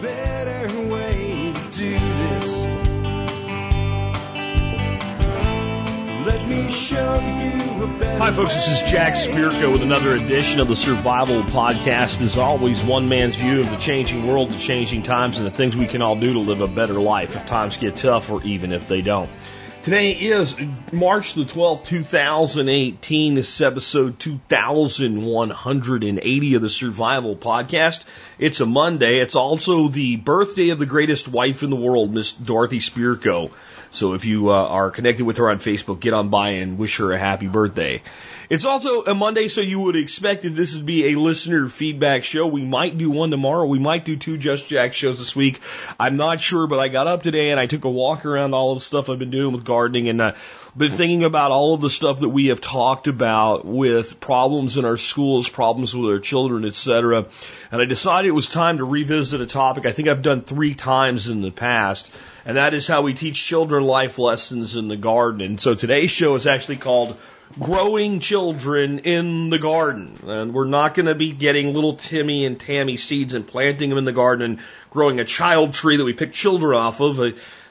better way to do this. Let me show you a better Hi, folks. This is Jack Spirko with another edition of the Survival Podcast. As always, one man's view of the changing world, the changing times, and the things we can all do to live a better life if times get tough or even if they don't. Today is March the 12th, 2018. This is episode 2180 of the Survival Podcast. It's a Monday. It's also the birthday of the greatest wife in the world, Miss Dorothy Spirko. So if you uh, are connected with her on Facebook, get on by and wish her a happy birthday. It's also a Monday, so you would expect that this would be a listener feedback show. We might do one tomorrow. We might do two Just Jack shows this week. I'm not sure, but I got up today and I took a walk around all of the stuff I've been doing with gardening and uh, been thinking about all of the stuff that we have talked about with problems in our schools, problems with our children, etc. And I decided it was time to revisit a topic I think I've done three times in the past and that is how we teach children life lessons in the garden. And so today's show is actually called Growing Children in the Garden. And we're not going to be getting little Timmy and Tammy seeds and planting them in the garden and growing a child tree that we pick children off of.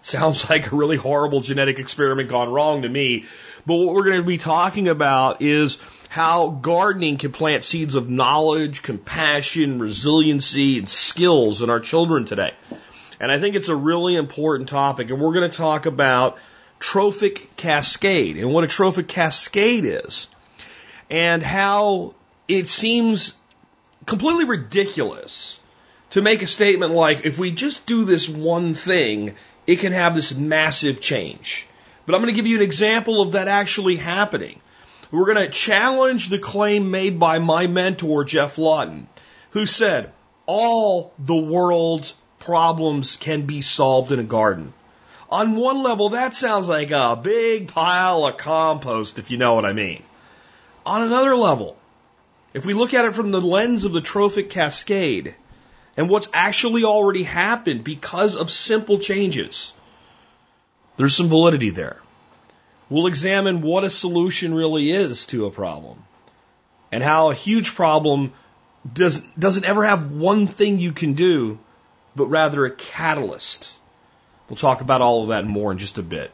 Sounds like a really horrible genetic experiment gone wrong to me. But what we're going to be talking about is how gardening can plant seeds of knowledge, compassion, resiliency, and skills in our children today. And I think it's a really important topic. And we're going to talk about trophic cascade and what a trophic cascade is and how it seems completely ridiculous to make a statement like, if we just do this one thing, it can have this massive change. But I'm going to give you an example of that actually happening. We're going to challenge the claim made by my mentor, Geoff Lawton, who said, all the world's problems can be solved in a garden. On one level, that sounds like a big pile of compost, if you know what I mean. On another level, if we look at it from the lens of the trophic cascade and what's actually already happened because of simple changes, there's some validity there. We'll examine what a solution really is to a problem and how a huge problem does, doesn't ever have one thing you can do but rather a catalyst. We'll talk about all of that more in just a bit.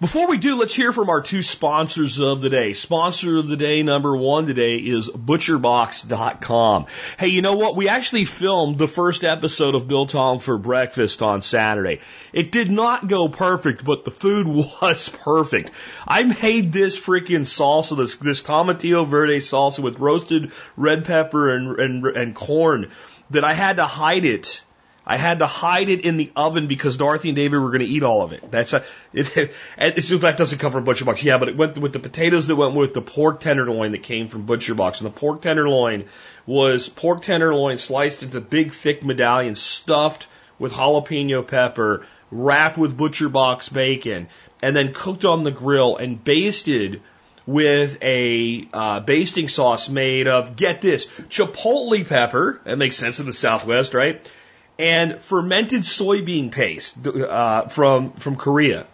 Before we do, let's hear from our two sponsors of the day. Sponsor of the day number one today is butcherbox.com. Hey, you know what? We actually filmed the first episode of Biltong for breakfast on Saturday. It did not go perfect, but the food was perfect. I made this freaking salsa, this, this tomatillo verde salsa with roasted red pepper and, and, and corn that I had to hide it. I had to hide it in the oven because Dorothy and David were going to eat all of it. That's a, it, it's just, that doesn't come from Butcher Box. Yeah, but it went with the potatoes that went with the pork tenderloin that came from Butcher Box. And the pork tenderloin was pork tenderloin sliced into big thick medallions stuffed with jalapeno pepper, wrapped with Butcher Box bacon, and then cooked on the grill and basted with a uh, basting sauce made of, get this, chipotle pepper. That makes sense in the Southwest, right? And fermented soybean paste uh, from from Korea.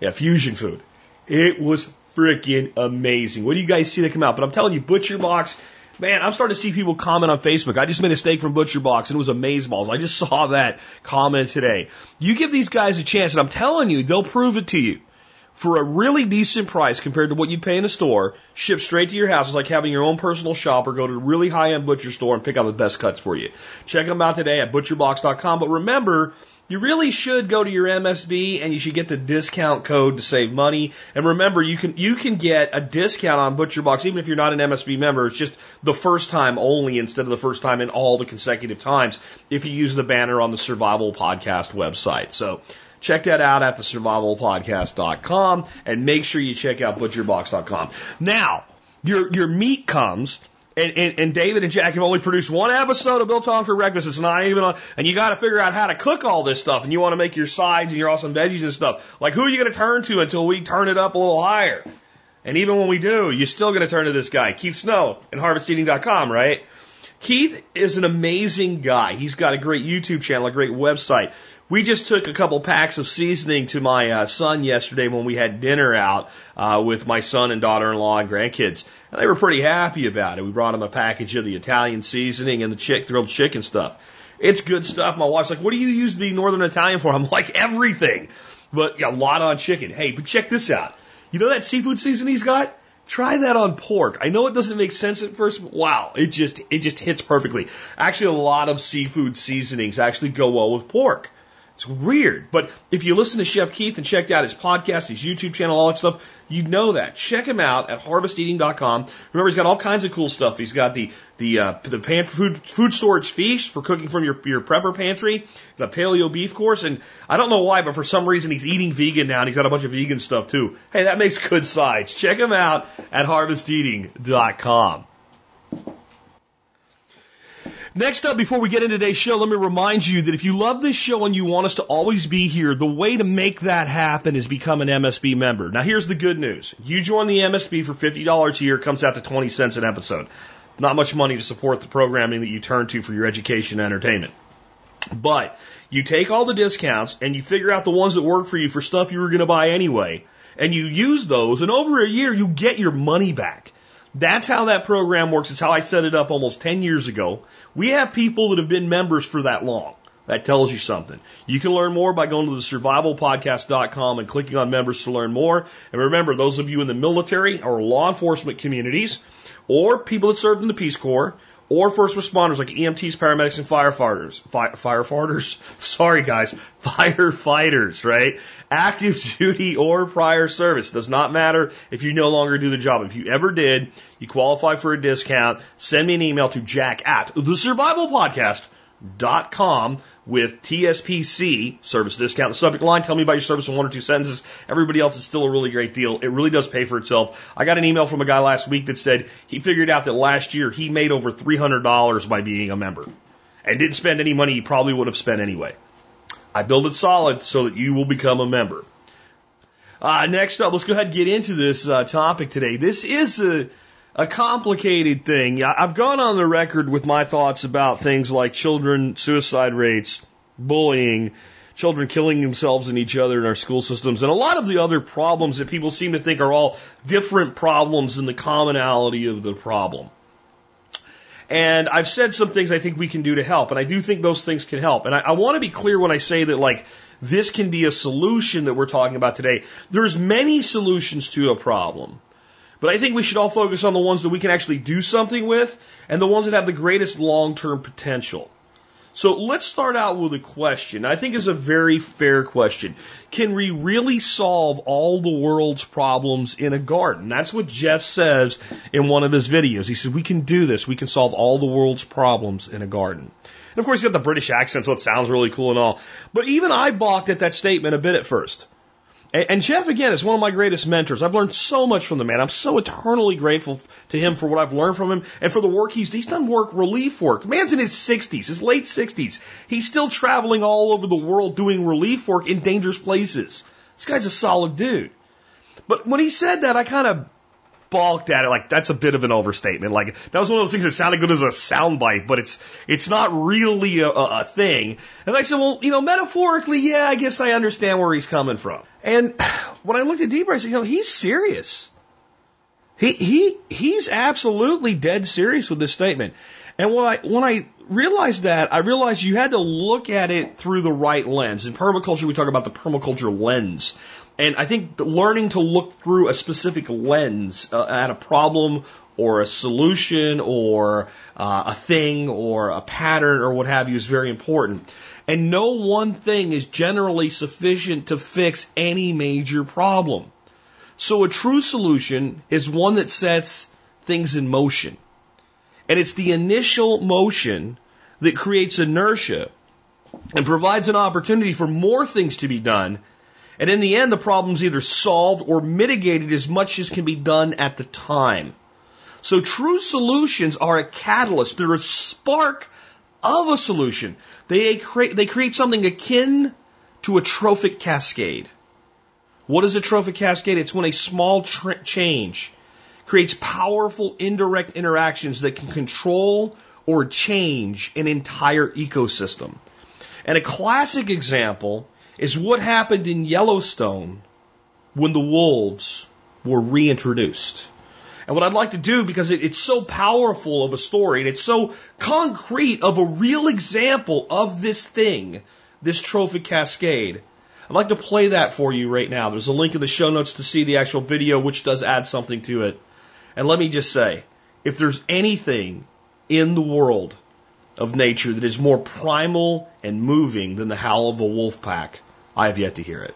Yeah, fusion food. It was freaking amazing. What do you guys see that come out? But I'm telling you, Butcher Box. Man, I'm starting to see people comment on Facebook. I just made a steak from Butcher Box and it was amazeballs. I just saw that comment today. You give these guys a chance and I'm telling you, they'll prove it to you for a really decent price compared to what you'd pay in a store, shipped straight to your house. It's like having your own personal shop or go to a really high end butcher store and pick out the best cuts for you. Check them out today at butcherbox.com. But remember, you really should go to your MSB and you should get the discount code to save money. And remember, you can you can get a discount on ButcherBox even if you're not an MSB member. It's just the first time only instead of the first time in all the consecutive times if you use the banner on the Survival Podcast website. So Check that out at thesurvivalpodcast.com and make sure you check out butcherbox.com. Now, your, your meat comes and, and, and, David and Jack have only produced one episode of Biltong for Breakfast. It's not even on, and you got to figure out how to cook all this stuff, and you want to make your sides and your awesome veggies and stuff. Like, who are you going to turn to until we turn it up a little higher? And even when we do, you're still going to turn to this guy, Keith Snow, and harvesteating.com, right? Keith is an amazing guy. He's got a great YouTube channel, a great website. We just took a couple packs of seasoning to my uh, son yesterday when we had dinner out uh, with my son and daughter-in-law and grandkids, and they were pretty happy about it. We brought them a package of the Italian seasoning and the chick grilled chicken stuff. It's good stuff. My wife's like, "What do you use the Northern Italian for?" I'm like, "Everything," but a lot on chicken. Hey, but check this out. You know that seafood seasoning he's got? Try that on pork. I know it doesn't make sense at first, but wow, it just it just hits perfectly. Actually, a lot of seafood seasonings actually go well with pork. It's weird. But if you listen to Chef Keith and checked out his podcast, his YouTube channel, all that stuff, you know that. Check him out at harvesteating.com. Remember, he's got all kinds of cool stuff. He's got the the uh, the pan, food food storage feast for cooking from your your prepper pantry, the paleo beef course, and I don't know why, but for some reason he's eating vegan now, and he's got a bunch of vegan stuff too. Hey, that makes good sides. Check him out at harvesteating.com. Next up, before we get into today's show, let me remind you that if you love this show and you want us to always be here, the way to make that happen is become an MSB member. Now, here's the good news. You join the MSB for $50 a year, comes out to 20 cents an episode. Not much money to support the programming that you turn to for your education and entertainment. But you take all the discounts and you figure out the ones that work for you for stuff you were going to buy anyway, and you use those, and over a year, you get your money back. That's how that program works. It's how I set it up almost 10 years ago. We have people that have been members for that long. That tells you something. You can learn more by going to the survivalpodcast.com and clicking on members to learn more. And remember, those of you in the military or law enforcement communities, or people that served in the Peace Corps, or first responders like EMTs, paramedics, and firefighters. Fi- firefighters? Sorry, guys. Firefighters, right? Active duty or prior service. Does not matter if you no longer do the job. If you ever did, you qualify for a discount. Send me an email to jack at the survival podcast dot com with TSPC service discount. The subject line, tell me about your service in one or two sentences. Everybody else is still a really great deal. It really does pay for itself. I got an email from a guy last week that said he figured out that last year he made over $300 by being a member and didn't spend any money he probably would have spent anyway. I build it solid so that you will become a member. Uh, next up, let's go ahead and get into this uh, topic today. This is a a complicated thing. I've gone on the record with my thoughts about things like children suicide rates, bullying, children killing themselves and each other in our school systems, and a lot of the other problems that people seem to think are all different problems than the commonality of the problem. And I've said some things I think we can do to help, and I do think those things can help. And I, I want to be clear when I say that, like, this can be a solution that we're talking about today. There's many solutions to a problem. But I think we should all focus on the ones that we can actually do something with and the ones that have the greatest long term potential. So let's start out with a question. I think is a very fair question. Can we really solve all the world's problems in a garden? That's what Geoff says in one of his videos. He says, we can do this. We can solve all the world's problems in a garden. And of course, he's got the British accent, so it sounds really cool and all. But even I balked at that statement a bit at first. And, Geoff, again, is one of my greatest mentors. I've learned so much from the man. I'm so eternally grateful to him for what I've learned from him and for the work he's he's done. Work relief work. The man's in his 60s, his late 60s. He's still traveling all over the world doing relief work in dangerous places. This guy's a solid dude. But when he said that, I kind of balked at it. Like that's a bit of an overstatement. Like that was one of those things that sounded good as a soundbite, but it's it's not really a, a, thing. And I said, well, you know, metaphorically, yeah, I guess I understand where he's coming from. And when I looked at deeper, I said, you know, he's serious. He he he's absolutely dead serious with this statement. And when I when I realized that, I realized you had to look at it through the right lens. In permaculture, we talk about the permaculture lens. And I think learning to look through a specific lens uh, at a problem or a solution or uh, a thing or a pattern or what have you is very important. And no one thing is generally sufficient to fix any major problem. So a true solution is one that sets things in motion. And it's the initial motion that creates inertia and provides an opportunity for more things to be done and in the end, the problem's either solved or mitigated as much as can be done at the time. So true solutions are a catalyst. They're a spark of a solution. They create, they create something akin to a trophic cascade. What is a trophic cascade? It's when a small change creates powerful indirect interactions that can control or change an entire ecosystem. And a classic example is what happened in Yellowstone when the wolves were reintroduced. And what I'd like to do, because it, it's so powerful of a story and it's so concrete of a real example of this thing, this trophic cascade, I'd like to play that for you right now. There's a link in the show notes to see the actual video, which does add something to it. And let me just say, if there's anything in the world of nature that is more primal and moving than the howl of a wolf pack, I have yet to hear it.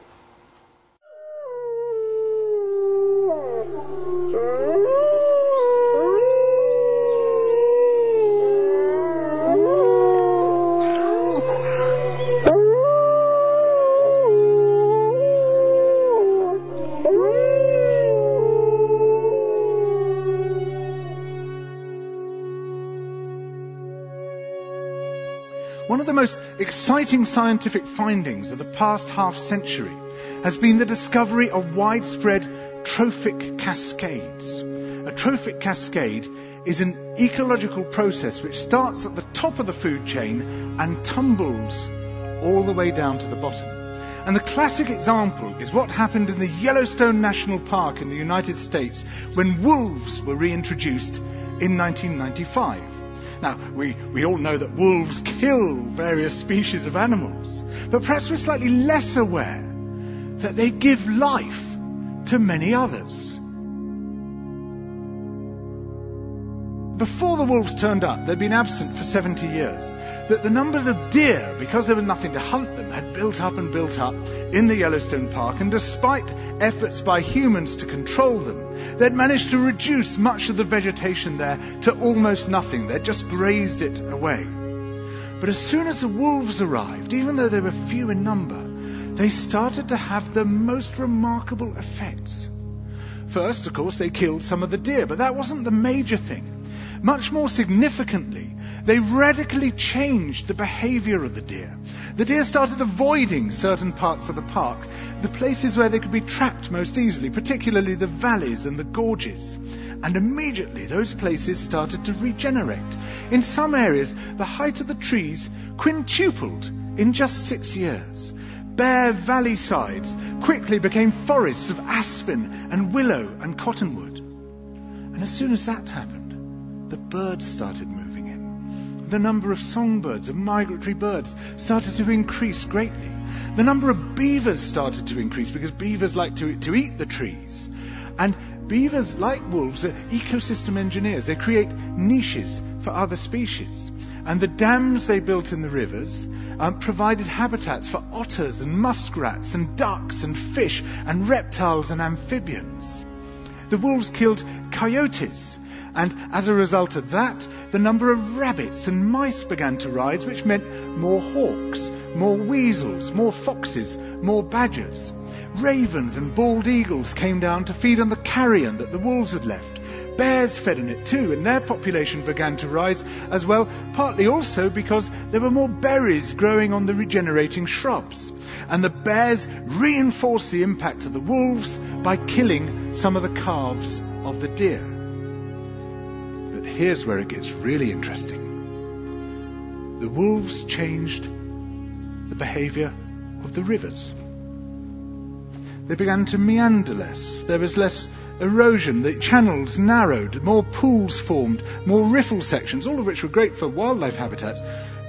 Most exciting scientific findings of the past half century has been the discovery of widespread trophic cascades. A trophic cascade is an ecological process which starts at the top of the food chain and tumbles all the way down to the bottom. And the classic example is what happened in the Yellowstone National Park in the United States when wolves were reintroduced in 1995. Now, we, we all know that wolves kill various species of animals, but perhaps we're slightly less aware that they give life to many others. Before the wolves turned up, they'd been absent for 70 years. That the numbers of deer, because there was nothing to hunt them, had built up and built up in the Yellowstone Park, and despite efforts by humans to control them, they'd managed to reduce much of the vegetation there to almost nothing. They'd just grazed it away. But as soon as the wolves arrived, even though they were few in number, they started to have the most remarkable effects. First, of course, they killed some of the deer, but that wasn't the major thing. Much more significantly, they radically changed the behavior of the deer. The deer started avoiding certain parts of the park, the places where they could be trapped most easily, particularly the valleys and the gorges. And immediately those places started to regenerate. In some areas, the height of the trees quintupled in just six years. Bare valley sides quickly became forests of aspen and willow and cottonwood. And as soon as that happened, the birds started moving in. The number of songbirds, of migratory birds, started to increase greatly. The number of beavers started to increase because beavers like to, to eat the trees. And beavers, like wolves, are ecosystem engineers. They create niches for other species. And the dams they built in the rivers um, provided habitats for otters and muskrats and ducks and fish and reptiles and amphibians. The wolves killed coyotes and as a result of that, the number of rabbits and mice began to rise, which meant more hawks, more weasels, more foxes, more badgers. Ravens and bald eagles came down to feed on the carrion that the wolves had left. Bears fed on it too, and their population began to rise as well, partly also because there were more berries growing on the regenerating shrubs. And the bears reinforced the impact of the wolves by killing some of the calves of the deer here's where it gets really interesting. The wolves changed the behavior of the rivers. They began to meander less. There was less erosion. The channels narrowed. More pools formed. More riffle sections, all of which were great for wildlife habitats.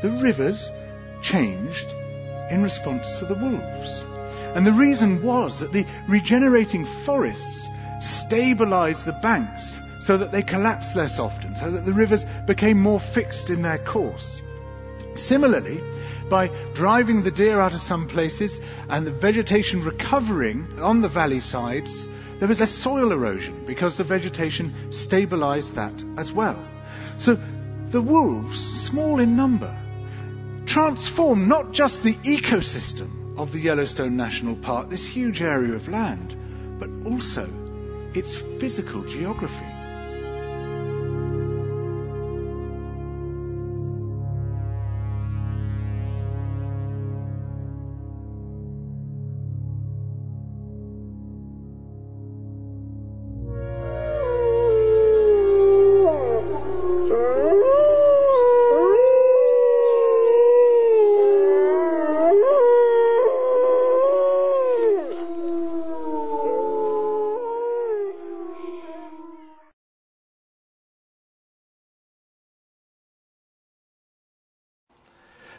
The rivers changed in response to the wolves. And the reason was that the regenerating forests stabilized the banks so that they collapsed less often, so that the rivers became more fixed in their course. Similarly, by driving the deer out of some places and the vegetation recovering on the valley sides, there was less soil erosion because the vegetation stabilized that as well. So the wolves, small in number, transformed not just the ecosystem of the Yellowstone National Park, this huge area of land, but also its physical geography.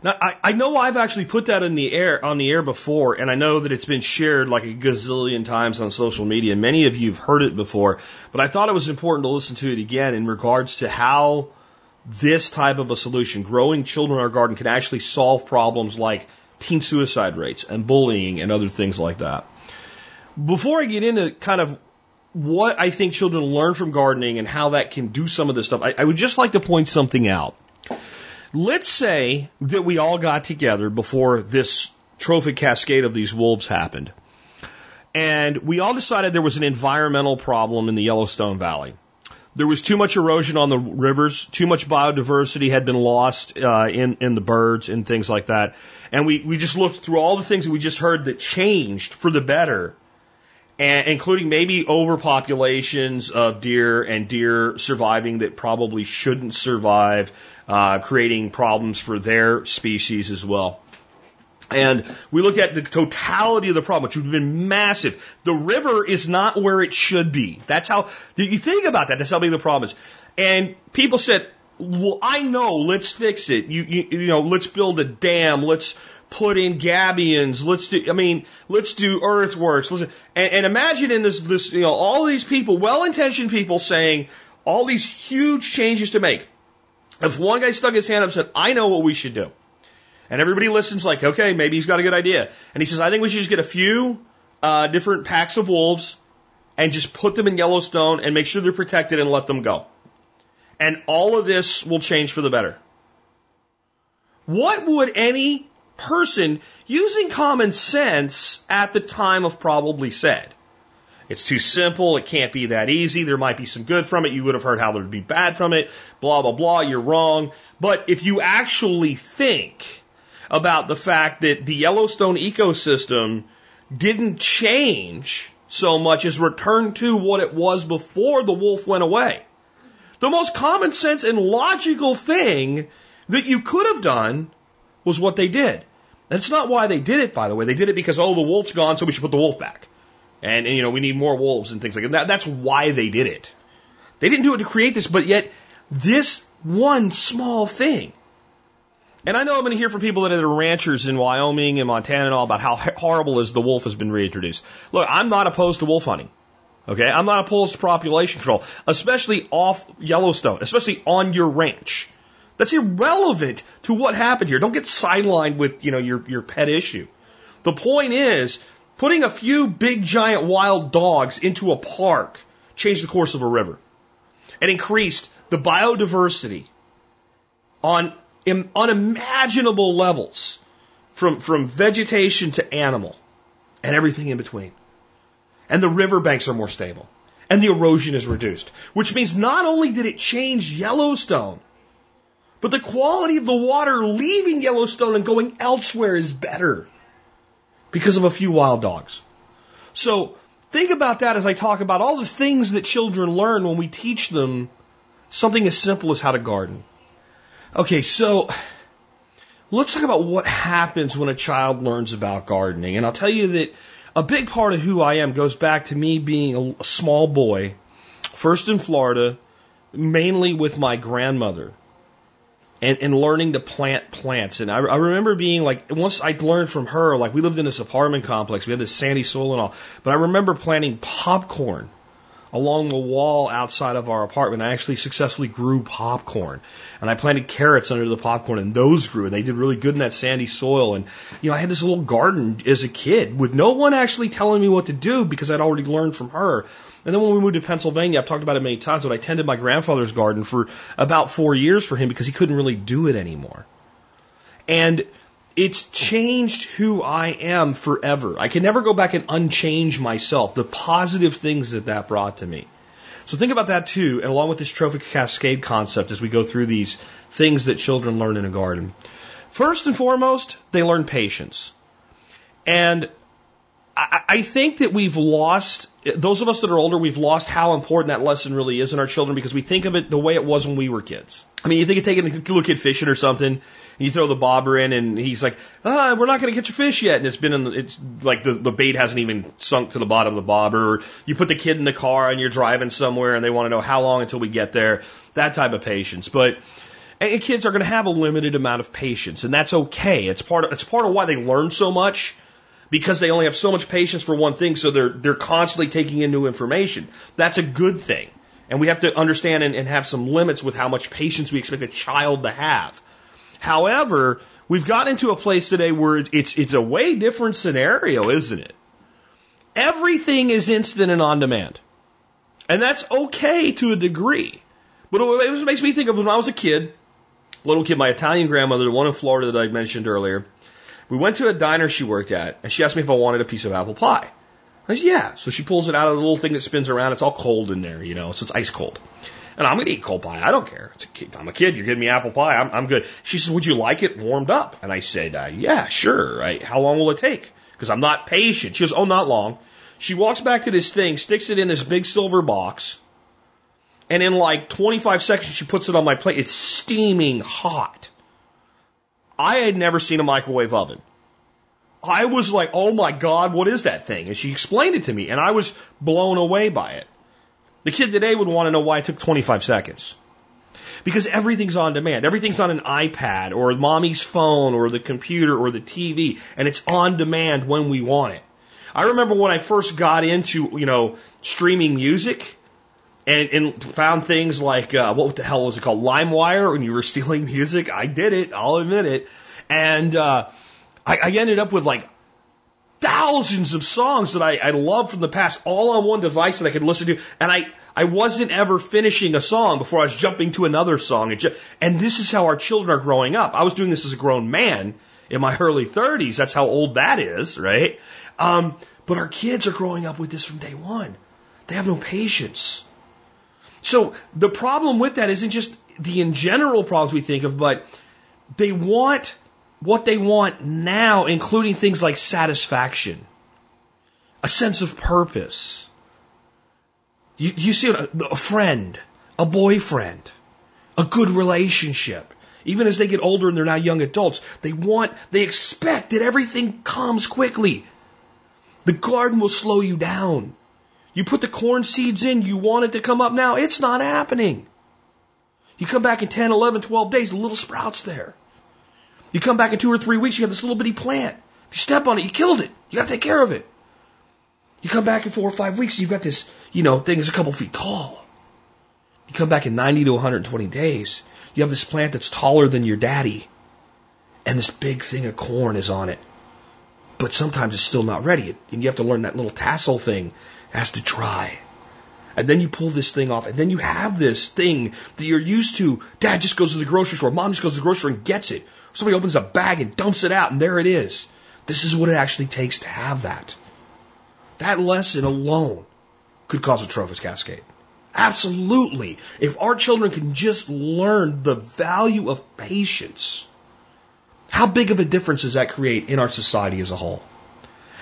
Now, I, I know I've actually put that in the air on the air before, and I know that it's been shared like a gazillion times on social media. Many of you have heard it before, but I thought it was important to listen to it again in regards to how this type of a solution, growing children in our garden, can actually solve problems like teen suicide rates and bullying and other things like that. Before I get into kind of what I think children learn from gardening and how that can do some of this stuff, I, I would just like to point something out. Let's say that we all got together before this trophic cascade of these wolves happened. And we all decided there was an environmental problem in the Yellowstone Valley. There was too much erosion on the rivers, too much biodiversity had been lost uh, in, in the birds and things like that. And we, we just looked through all the things that we just heard that changed for the better, and including maybe overpopulations of deer and deer surviving that probably shouldn't survive, uh, creating problems for their species as well. And we look at the totality of the problem, which would have been massive. The river is not where it should be. That's how you think about that. That's how big the problem is. And people said, "Well, I know. Let's fix it. You, you, you know, let's build a dam. Let's put in gabions. Let's do. I mean, let's do earthworks. Let's, and, and imagine in this, this, you know, all these people, well-intentioned people, saying all these huge changes to make. If one guy stuck his hand up and said, I know what we should do. And everybody listens like, okay, maybe he's got a good idea. And he says, I think we should just get a few uh, different packs of wolves and just put them in Yellowstone and make sure they're protected and let them go. And all of this will change for the better. What would any person using common sense at the time of probably said? It's too simple. It can't be that easy. There might be some good from it. You would have heard how there would be bad from it. Blah, blah, blah. You're wrong. But if you actually think about the fact that the Yellowstone ecosystem didn't change so much as return to what it was before the wolf went away. The most common sense and logical thing that you could have done was what they did. That's not why they did it, by the way. They did it because, oh, the wolf's gone, so we should put the wolf back. And, and you know, we need more wolves and things like that. That's why they did it. They didn't do it to create this, but yet this one small thing. And I know I'm going to hear from people that are ranchers in Wyoming and Montana and all about how horrible is the wolf has been reintroduced. Look, I'm not opposed to wolf hunting. Okay, I'm not opposed to population control, especially off Yellowstone, especially on your ranch. That's irrelevant to what happened here. Don't get sidelined with, you know, your, your pet issue. The point is, Putting a few big giant wild dogs into a park changed the course of a river and increased the biodiversity on unimaginable levels from, from vegetation to animal and everything in between. And the riverbanks are more stable and the erosion is reduced, which means not only did it change Yellowstone, but the quality of the water leaving Yellowstone and going elsewhere is better because of a few wild dogs. So think about that as I talk about all the things that children learn when we teach them something as simple as how to garden. Okay, so let's talk about what happens when a child learns about gardening. And I'll tell you that a big part of who I am goes back to me being a, small boy, first in Florida, mainly with my grandmother and, and learning to plant plants. And I, I remember being like, once I learned from her, like we lived in this apartment complex, we had this sandy soil and all, but I remember planting popcorn along the wall outside of our apartment. I actually successfully grew popcorn. And I planted carrots under the popcorn and those grew and they did really good in that sandy soil. And, you know, I had this little garden as a kid with no one actually telling me what to do because I'd already learned from her. And then when we moved to Pennsylvania, I've talked about it many times, but I tended my grandfather's garden for about four years for him because he couldn't really do it anymore. And it's changed who I am forever. I can never go back and unchange myself, the positive things that that brought to me. So think about that too, and along with this trophic cascade concept as we go through these things that children learn in a garden. First and foremost, they learn patience. And I, think that we've lost, those of us that are older, we've lost how important that lesson really is in our children because we think of it the way it was when we were kids. I mean, you think of taking a little kid fishing or something, and you throw the bobber in, and he's like, ah, we're not going to catch a fish yet. And it's been in the, it's like the, the bait hasn't even sunk to the bottom of the bobber. Or you put the kid in the car and you're driving somewhere and they want to know how long until we get there. That type of patience. But And kids are going to have a limited amount of patience, and that's okay. It's part of, it's part of why they learn so much because they only have so much patience for one thing, so they're, they're constantly taking in new information. That's a good thing. And we have to understand and, and have some limits with how much patience we expect a child to have. However, we've gotten into a place today where it's, it's a way different scenario, isn't it? Everything is instant and on demand. And that's okay to a degree. But it makes me think of when I was a kid, little kid, my Italian grandmother, the one in Florida that I mentioned earlier, we went to a diner she worked at, and she asked me if I wanted a piece of apple pie. I said, yeah. So she pulls it out of the little thing that spins around. It's all cold in there, you know, so it's ice cold. And I'm going to eat cold pie. I don't care. I'm a kid. You're giving me apple pie. I'm, I'm good. She says, would you like it warmed up? And I said, uh, yeah, sure. I, how long will it take? Because I'm not patient. She goes, oh, not long. She walks back to this thing, sticks it in this big silver box, and in like 25 seconds, she puts it on my plate. It's steaming hot. I had never seen a microwave oven. I was like, oh my God, what is that thing? And she explained it to me, and I was blown away by it. The kid today would want to know why it took 25 seconds. Because everything's on demand. Everything's on an iPad or mommy's phone or the computer or the TV, and it's on demand when we want it. I remember when I first got into, you know, streaming music and, and found things like, uh, what the hell was it called? LimeWire when you were stealing music. I did it. I'll admit it. And, uh, I, I ended up with like thousands of songs that I, I loved from the past, all on one device that I could listen to. And I, I wasn't ever finishing a song before I was jumping to another song. And, ju- and this is how our children are growing up. I was doing this as a grown man in my early 30s. That's how old that is, right? Um, but our kids are growing up with this from day one. They have no patience. So the problem with that isn't just the in general problems we think of, but they want what they want now, including things like satisfaction, a sense of purpose. You, you see a, a friend, a boyfriend, a good relationship. Even as they get older and they're now young adults, they want, they expect that everything comes quickly. The garden will slow you down. You put the corn seeds in, you want it to come up now. It's not happening. You come back in 10, 11, 12 days, the little sprouts there. You come back in two or three weeks, you have this little bitty plant. If you step on it, you killed it. You gotta take care of it. You come back in four or five weeks, you've got this, you know, thing that's a couple feet tall. You come back in 90 to 120 days, you have this plant that's taller than your daddy, and this big thing of corn is on it. But sometimes it's still not ready, and you have to learn that little tassel thing has to try. And then you pull this thing off, and then you have this thing that you're used to. Dad just goes to the grocery store, mom just goes to the grocery store and gets it. Somebody opens a bag and dumps it out, and there it is. This is what it actually takes to have that. That lesson alone could cause a trophic cascade. Absolutely. If our children can just learn the value of patience, how big of a difference does that create in our society as a whole?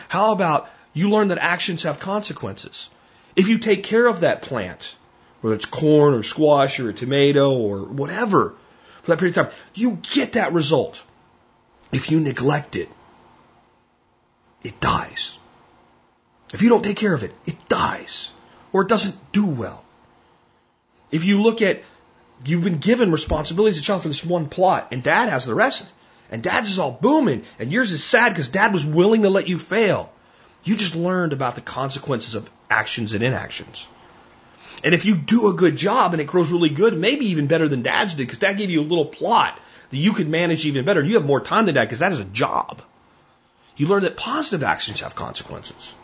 How about you learn that actions have consequences? If you take care of that plant, whether it's corn or squash or a tomato or whatever, for that period of time, you get that result. If you neglect it, it dies. If you don't take care of it, it dies. Or it doesn't do well. If you look at, you've been given responsibilities as a child for this one plot, and dad has the rest, and dad's is all booming, and yours is sad because dad was willing to let you fail. You just learned about the consequences of actions and inactions. And if you do a good job and it grows really good, maybe even better than dad's did, because dad gave you a little plot that you could manage even better. You have more time than dad because that is a job. You learn that positive actions have consequences.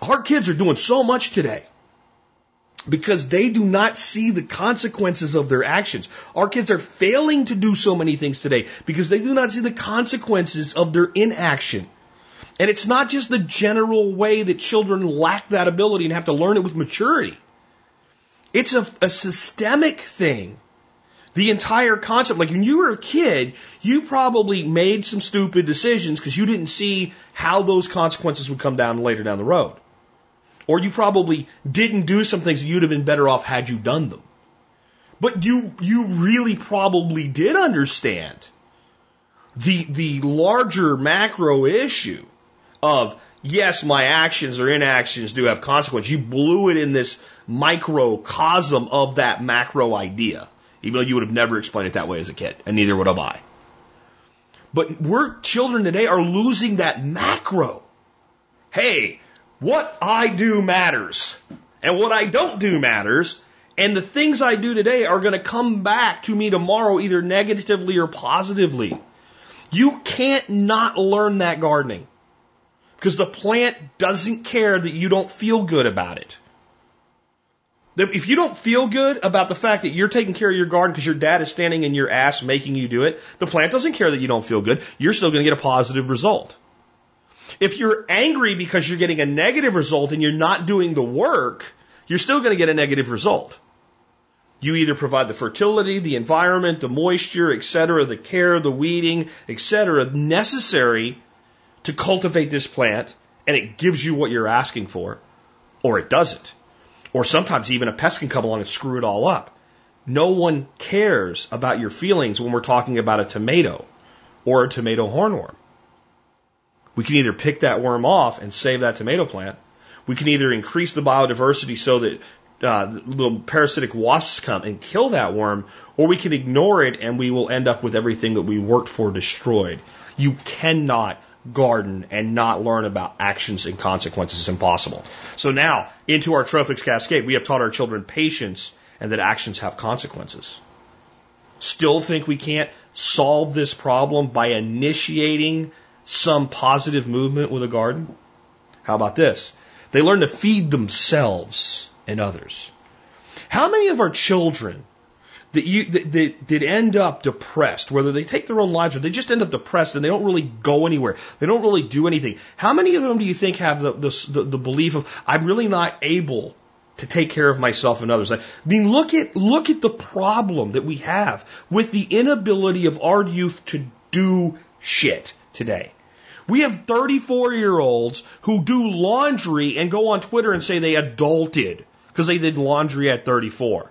Our kids are doing so much today because they do not see the consequences of their actions. Our kids are failing to do so many things today because they do not see the consequences of their inaction. And it's not just the general way that children lack that ability and have to learn it with maturity. It's a, a systemic thing. The entire concept, like when you were a kid, you probably made some stupid decisions because you didn't see how those consequences would come down later down the road. Or you probably didn't do some things that you'd have been better off had you done them. But you, you really probably did understand the, the larger macro issue of yes, my actions or inactions do have consequence. You blew it in this microcosm of that macro idea. even though you would have never explained it that way as a kid, and neither would have I. But we're children today are losing that macro. Hey, what I do matters, and what I don't do matters, and the things I do today are going to come back to me tomorrow either negatively or positively. You can't not learn that gardening because the plant doesn't care that you don't feel good about it. If you don't feel good about the fact that you're taking care of your garden because your dad is standing in your ass making you do it, the plant doesn't care that you don't feel good. You're still going to get a positive result. If you're angry because you're getting a negative result and you're not doing the work, you're still going to get a negative result. You either provide the fertility, the environment, the moisture, etc., the care, the weeding, etc., necessary to cultivate this plant, and it gives you what you're asking for, or it doesn't. Or sometimes even a pest can come along and screw it all up. No one cares about your feelings when we're talking about a tomato or a tomato hornworm. We can either pick that worm off and save that tomato plant. We can either increase the biodiversity so that uh, little parasitic wasps come and kill that worm, or we can ignore it and we will end up with everything that we worked for destroyed. You cannot garden and not learn about actions and consequences is impossible. So now, into our trophics cascade, we have taught our children patience and that actions have consequences. Still think we can't solve this problem by initiating some positive movement with a garden? How about this? They learn to feed themselves and others. How many of our children that you that, that, that end up depressed, whether they take their own lives or they just end up depressed and they don't really go anywhere, they don't really do anything. How many of them do you think have the the, the belief of I'm really not able to take care of myself and others? I mean, look at look at the problem that we have with the inability of our youth to do shit today. We have 34 year olds who do laundry and go on Twitter and say they adulted because they did laundry at 34.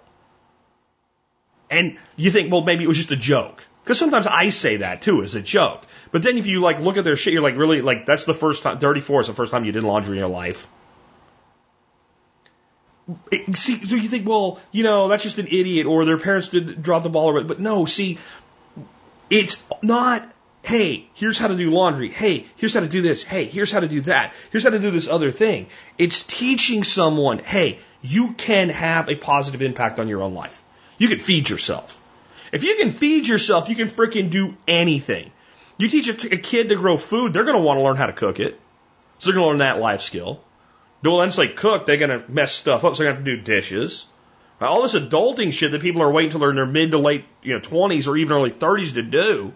And you think, well, maybe it was just a joke. Because sometimes I say that too as a joke. But then if you like look at their shit, you're like, really, like that's the first time, 34 is the first time you did laundry in your life. It, see, so you think, well, you know, that's just an idiot, or their parents did drop the ball, or but no, see, it's not. Hey, here's how to do laundry. Hey, here's how to do this. Hey, here's how to do that. Here's how to do this other thing. It's teaching someone, hey, you can have a positive impact on your own life. You can feed yourself. If you can feed yourself, you can freaking do anything. You teach a, kid to grow food, they're going to want to learn how to cook it. So they're going to learn that life skill. Well, once they cook, they're going to mess stuff up, so they're going to have to do dishes. All this adulting shit that people are waiting till they're in their mid to late, you know, 20s or even early 30s to do,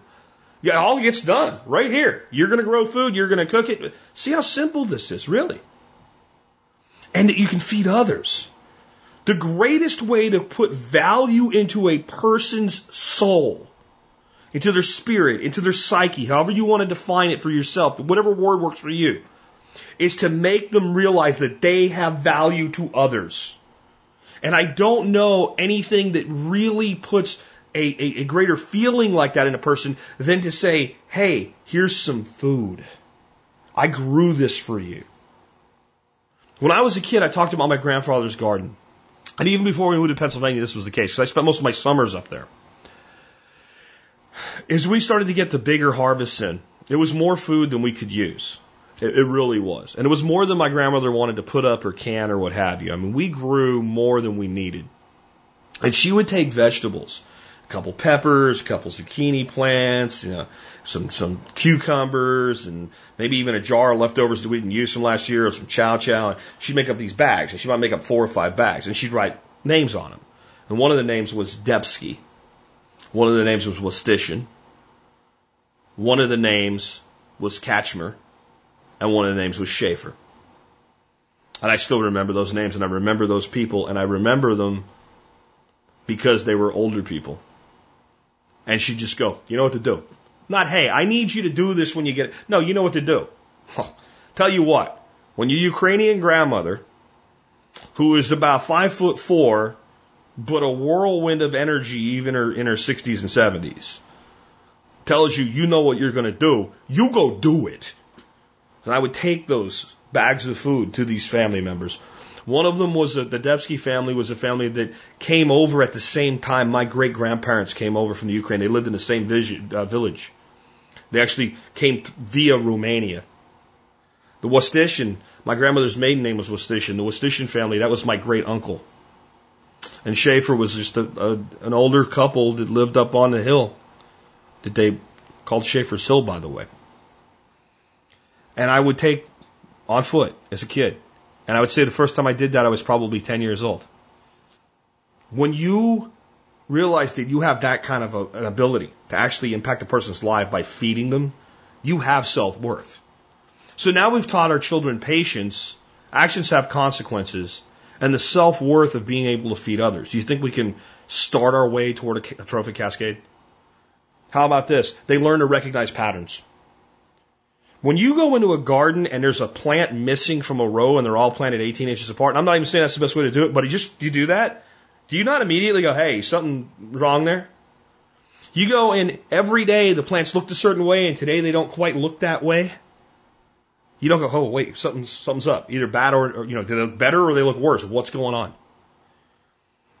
yeah, all gets done right here. You're going to grow food, you're going to cook it. See how simple this is, really. And you can feed others. The greatest way to put value into a person's soul, into their spirit, into their psyche, however you want to define it for yourself, whatever word works for you, is to make them realize that they have value to others. And I don't know anything that really puts a, a, a, greater feeling like that in a person than to say, hey, here's some food. I grew this for you. When I was a kid, I talked about my grandfather's garden. And even before we moved to Pennsylvania, this was the case because I spent most of my summers up there. As we started to get the bigger harvests in, it was more food than we could use. It, it, really was. And it was more than my grandmother wanted to put up or can or what have you. I mean, we grew more than we needed. And she would take vegetables, a couple peppers, a couple zucchini plants, you know, some, some cucumbers and maybe even a jar of leftovers that we didn't use from last year of some chow chow. And she'd make up these bags and she might make up four or five bags and she'd write names on them. And one of the names was Debsky. One of the names was Westishin. One of the names was Kachmer, And one of the names was Schaefer. And I still remember those names and I remember those people and I remember them because they were older people. And she'd just go, you know what to do. Not, hey, I need you to do this when you get it. No, you know what to do. Tell you what, when your Ukrainian grandmother, who is about five foot four, but a whirlwind of energy even her, in her 60s and 70s, tells you you know what you're going to do, you go do it. And I would take those bags of food to these family members. One of them was the Debsky family was a family that came over at the same time my great grandparents came over from the Ukraine. They lived in the same vision, uh, village. They actually came via Romania. The Wostishin, my grandmother's maiden name was Wostishin. The Wostishin family, that was my great uncle. And Schaefer was just a, a, an older couple that lived up on the hill that they called Schaefer's Hill, by the way. And I would take on foot as a kid. And I would say the first time I did that, I was probably 10 years old. When you realize that you have that kind of a, an ability to actually impact a person's life by feeding them, you have self worth. So now we've taught our children patience, actions have consequences, and the self worth of being able to feed others. Do you think we can start our way toward a, a trophic cascade? How about this? They learn to recognize patterns. When you go into a garden and there's a plant missing from a row and they're all planted 18 inches apart, and I'm not even saying that's the best way to do it, but you just you do that, do you not immediately go, hey, something wrong there? You go in every day the plants looked a certain way and today they don't quite look that way. You don't go, oh wait, something's something's up. Either bad or, or you know, they look better or they look worse. What's going on?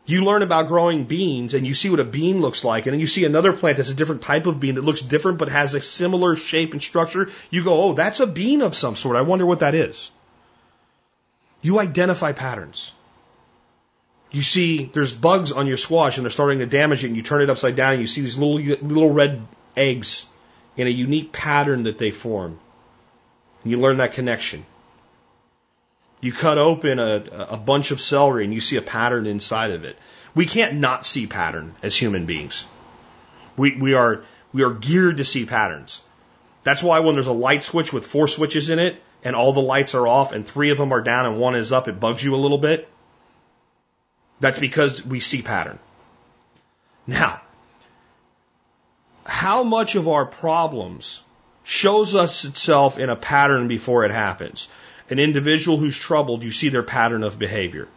You learn about growing beans and you see what a bean looks like, and then you see another plant that's a different type of bean that looks different but has a similar shape and structure. You go, oh, that's a bean of some sort. I wonder what that is. You identify patterns. You see there's bugs on your squash and they're starting to damage it, and you turn it upside down and you see these little little red eggs in a unique pattern that they form. And you learn that connection. You cut open a, a bunch of celery and you see a pattern inside of it. We can't not see pattern as human beings. We, we are, we are geared to see patterns. That's why when there's a light switch with four switches in it and all the lights are off and three of them are down and one is up, it bugs you a little bit. That's because we see pattern. Now, how much of our problems shows us itself in a pattern before it happens? An individual who's troubled, you see their pattern of behavior.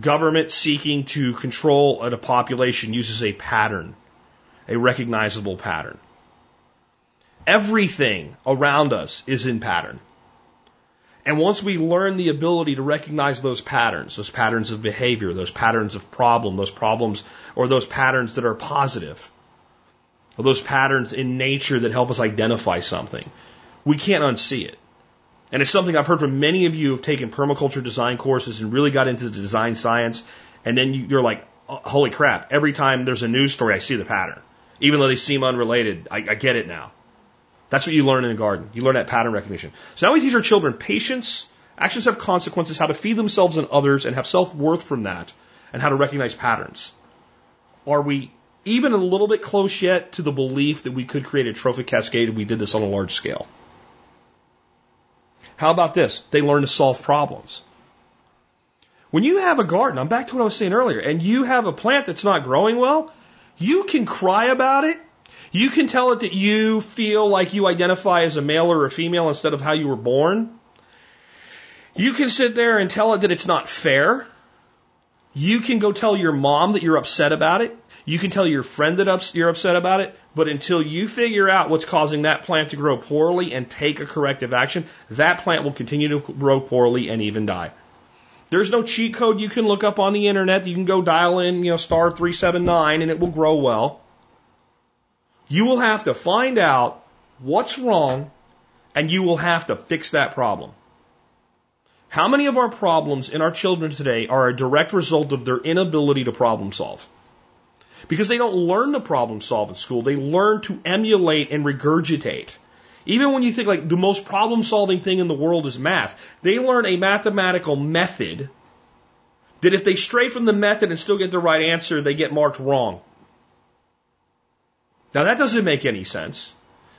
Government seeking to control a population uses a pattern, a recognizable pattern. Everything around us is in pattern. And once we learn the ability to recognize those patterns, those patterns of behavior, those patterns of problem, those problems, or those patterns that are positive, or those patterns in nature that help us identify something, we can't unsee it. And it's something I've heard from many of you who have taken permaculture design courses and really got into the design science. And then you're like, oh, holy crap, every time there's a news story, I see the pattern. Even though they seem unrelated, I, I get it now. That's what you learn in the garden. You learn that pattern recognition. So now we teach our children patience, actions have consequences, how to feed themselves and others, and have self worth from that, and how to recognize patterns. Are we even a little bit close yet to the belief that we could create a trophic cascade if we did this on a large scale? How about this? They learn to solve problems. When you have a garden, I'm back to what I was saying earlier, and you have a plant that's not growing well, you can cry about it. You can tell it that you feel like you identify as a male or a female instead of how you were born. You can sit there and tell it that it's not fair. You can go tell your mom that you're upset about it. You can tell your friend that you're upset about it, but until you figure out what's causing that plant to grow poorly and take a corrective action, that plant will continue to grow poorly and even die. There's no cheat code you can look up on the internet. You can go dial in, you know, star 379 and it will grow well. You will have to find out what's wrong and you will have to fix that problem. How many of our problems in our children today are a direct result of their inability to problem solve? Because they don't learn to problem solve in school. They learn to emulate and regurgitate. Even when you think like the most problem solving thing in the world is math, they learn a mathematical method that if they stray from the method and still get the right answer, they get marked wrong. Now that doesn't make any sense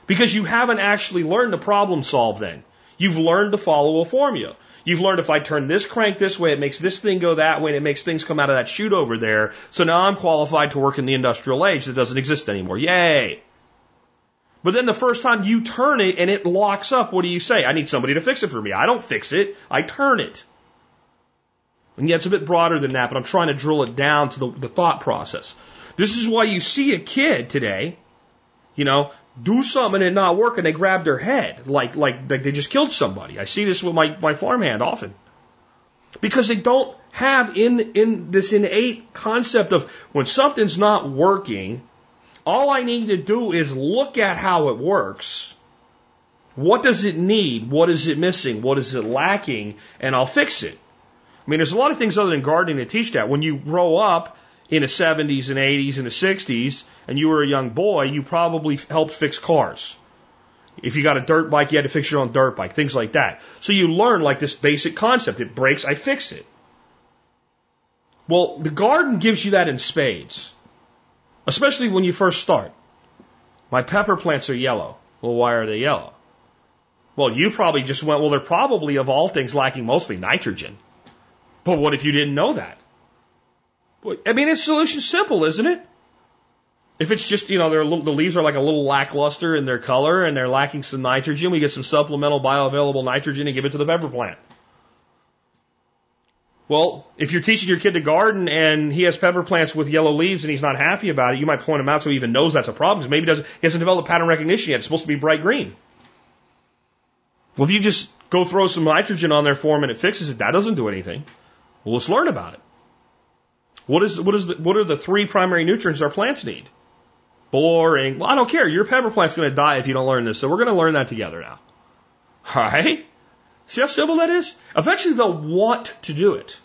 because you haven't actually learned to problem solve then. You've learned to follow a formula. You've learned if I turn this crank this way, it makes this thing go that way, and it makes things come out of that chute over there. So now I'm qualified to work in the industrial age that doesn't exist anymore. Yay! But then the first time you turn it and it locks up, what do you say? I need somebody to fix it for me. I don't fix it, I turn it. And yeah, it's a bit broader than that, but I'm trying to drill it down to the, the thought process. This is why you see a kid today, you know, do something and it not work and they grab their head like, like, like they just killed somebody. I see this with my, my farmhand often. Because they don't have in, in this innate concept of when something's not working, all I need to do is look at how it works. What does it need? What is it missing? What is it lacking? And I'll fix it. I mean, there's a lot of things other than gardening that teach that. When you grow up in the 70s and 80s and the 60s and you were a young boy, you probably helped fix cars. If you got a dirt bike, you had to fix your own dirt bike, things like that. So you learn like this basic concept. It breaks, I fix it. Well, the garden gives you that in spades, especially when you first start. My pepper plants are yellow. Well, why are they yellow? Well, you probably just went, well, they're probably of all things lacking mostly nitrogen. But what if you didn't know that? I mean, it's solution simple, isn't it? If it's just, you know, little, the leaves are like a little lackluster in their color and they're lacking some nitrogen, we get some supplemental bioavailable nitrogen and give it to the pepper plant. Well, if you're teaching your kid to garden and he has pepper plants with yellow leaves and he's not happy about it, you might point him out so he even knows that's a problem because maybe he, doesn't, he hasn't developed pattern recognition yet. It's supposed to be bright green. Well, if you just go throw some nitrogen on there for him and it fixes it, that doesn't do anything. Well, let's learn about it. What is what is the, what are the three primary nutrients our plants need? Boring. Well, I don't care. Your pepper plant's going to die if you don't learn this, so we're going to learn that together now. All right. See how simple that is? Eventually they'll want to do it.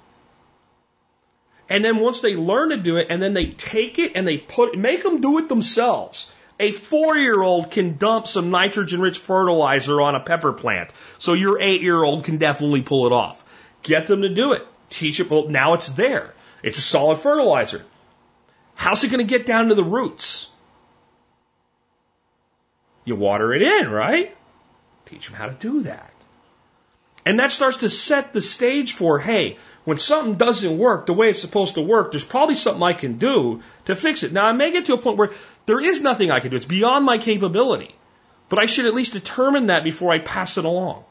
And then once they learn to do it, and then they take it and they put, make them do it themselves. A four year old can dump some nitrogen rich fertilizer on a pepper plant. So your eight year old can definitely pull it off. Get them to do it. Teach it. Well, now it's there. It's a solid fertilizer. How's it going to get down to the roots? You water it in, right? Teach them how to do that. And that starts to set the stage for, hey, when something doesn't work the way it's supposed to work, there's probably something I can do to fix it. Now, I may get to a point where there is nothing I can do. It's beyond my capability. But I should at least determine that before I pass it along.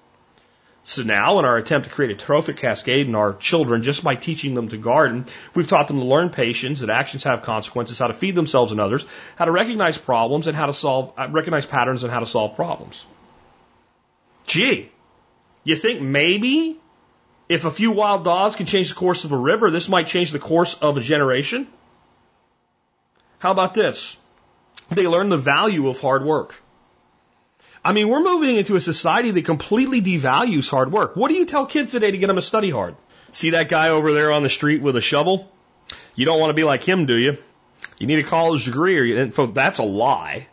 So now, in our attempt to create a trophic cascade in our children, just by teaching them to garden, we've taught them to learn patience, that actions have consequences, how to feed themselves and others, how to recognize problems, and how to solve, uh, recognize patterns and how to solve problems. Gee, you think maybe if a few wild dogs can change the course of a river, this might change the course of a generation? How about this? They learn the value of hard work. I mean, we're moving into a society that completely devalues hard work. What do you tell kids today to get them to study hard? See that guy over there on the street with a shovel? You don't want to be like him, do you? You need a college degree, or you, that's a lie.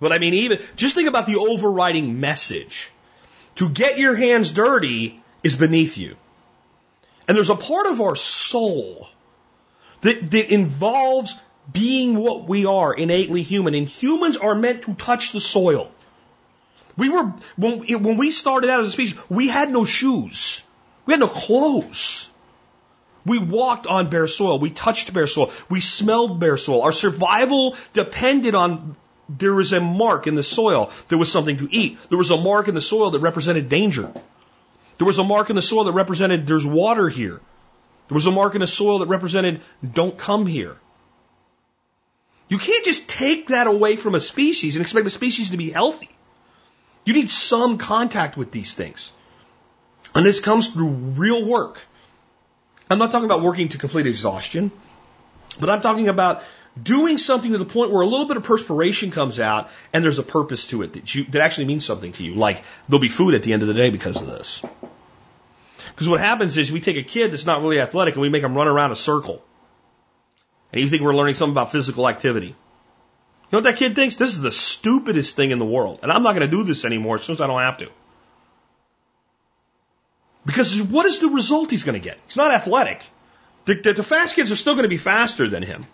But I mean, even just think about the overriding message. To get your hands dirty is beneath you. And there's a part of our soul that, that involves being what we are, innately human. And humans are meant to touch the soil. We were, when, when we started out as a species, we had no shoes. We had no clothes. We walked on bare soil. We touched bare soil. We smelled bare soil. Our survival depended on there was a mark in the soil. There was something to eat. There was a mark in the soil that represented danger. There was a mark in the soil that represented there's water here. There was a mark in the soil that represented don't come here. You can't just take that away from a species and expect the species to be healthy. You need some contact with these things. And this comes through real work. I'm not talking about working to complete exhaustion, but I'm talking about doing something to the point where a little bit of perspiration comes out and there's a purpose to it that you, that actually means something to you. Like there'll be food at the end of the day because of this. Because what happens is we take a kid that's not really athletic and we make them run around a circle. And you think we're learning something about physical activity. Know what that kid thinks? This is the stupidest thing in the world. And I'm not going to do this anymore as soon as I don't have to. Because what is the result he's going to get? He's not athletic. The, the, the fast kids are still going to be faster than him.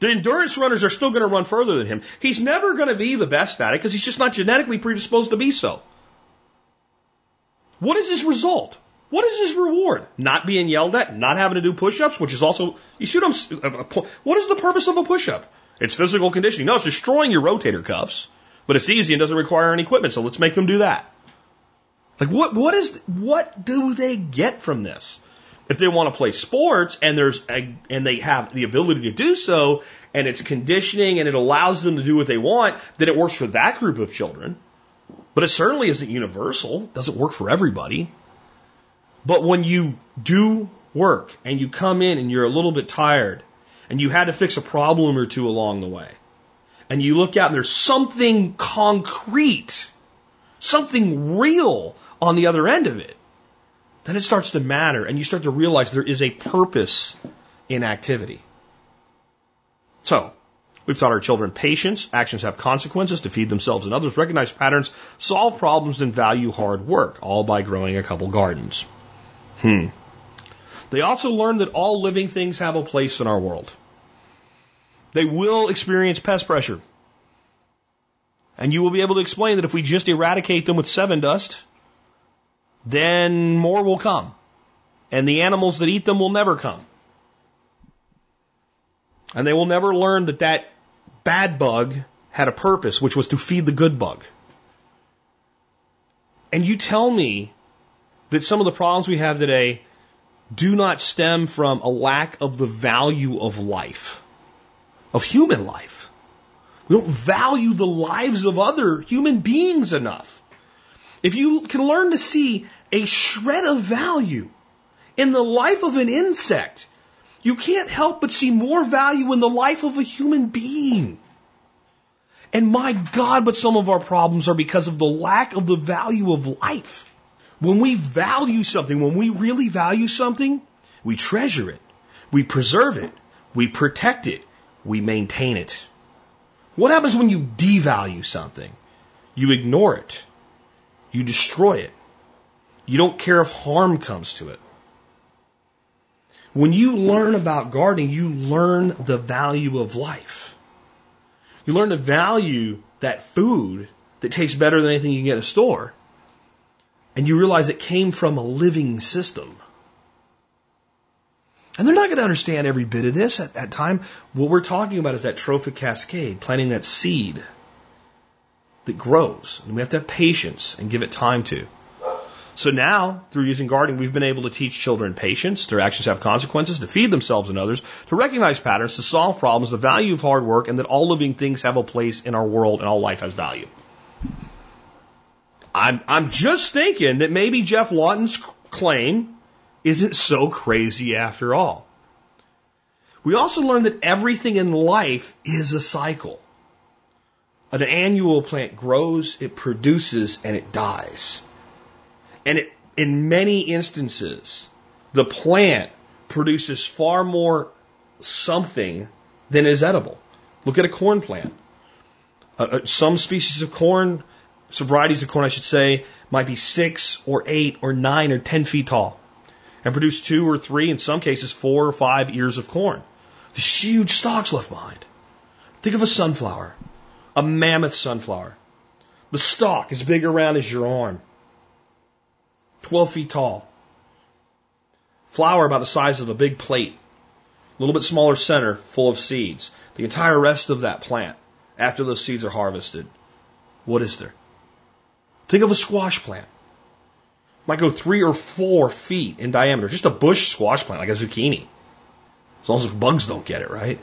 The endurance runners are still going to run further than him. He's never going to be the best at it because he's just not genetically predisposed to be so. What is his result? What is his reward? Not being yelled at, not having to do push-ups, which is also, you see what I'm, uh, uh, what is the purpose of a push-up? It's physical conditioning. No, it's destroying your rotator cuffs, but it's easy and doesn't require any equipment, so let's make them do that. Like what, what is, what do they get from this? If they want to play sports and there's a, and they have the ability to do so and it's conditioning and it allows them to do what they want, then it works for that group of children. But it certainly isn't universal. It doesn't work for everybody. But when you do work and you come in and you're a little bit tired and you had to fix a problem or two along the way and you look out and there's something concrete, something real on the other end of it, then it starts to matter and you start to realize there is a purpose in activity. So, we've taught our children patience, actions have consequences to feed themselves and others, recognize patterns, solve problems, and value hard work, all by growing a couple gardens. Hmm. They also learn that all living things have a place in our world. They will experience pest pressure. And you will be able to explain that if we just eradicate them with Sevin dust, then more will come. And the animals that eat them will never come. And they will never learn that that bad bug had a purpose, which was to feed the good bug. And you tell me that some of the problems we have today do not stem from a lack of the value of life, of human life. We don't value the lives of other human beings enough. If you can learn to see a shred of value in the life of an insect, you can't help but see more value in the life of a human being. And my God, but some of our problems are because of the lack of the value of life. When we value something, when we really value something, we treasure it, we preserve it, we protect it, we maintain it. What happens when you devalue something? You ignore it. You destroy it. You don't care if harm comes to it. When you learn about gardening, you learn the value of life. You learn to value that food that tastes better than anything you can get in a store. And you realize it came from a living system. And they're not going to understand every bit of this at that time. What we're talking about is that trophic cascade, planting that seed that grows. And we have to have patience and give it time to. So now, through using gardening, we've been able to teach children patience, their actions have consequences, to feed themselves and others, to recognize patterns, to solve problems, the value of hard work, and that all living things have a place in our world and all life has value. I'm, I'm just thinking that maybe Geoff Lawton's claim isn't so crazy after all. We also learned that everything in life is a cycle. An annual plant grows, it produces, and it dies. And it, in many instances, the plant produces far more something than is edible. Look at a corn plant. Uh, uh some species of corn varieties of corn, I should say, might be six or eight or nine or ten feet tall and produce two or three, in some cases, four or five ears of corn. These huge stalks left behind. Think of a sunflower, a mammoth sunflower. The stalk is big around as your arm, 12 feet tall. Flower about the size of a big plate, a little bit smaller center, full of seeds. The entire rest of that plant, after those seeds are harvested, what is there? Think of a squash plant. Might go three or four feet in diameter. Just a bush squash plant, like a zucchini. As long as bugs don't get it, right?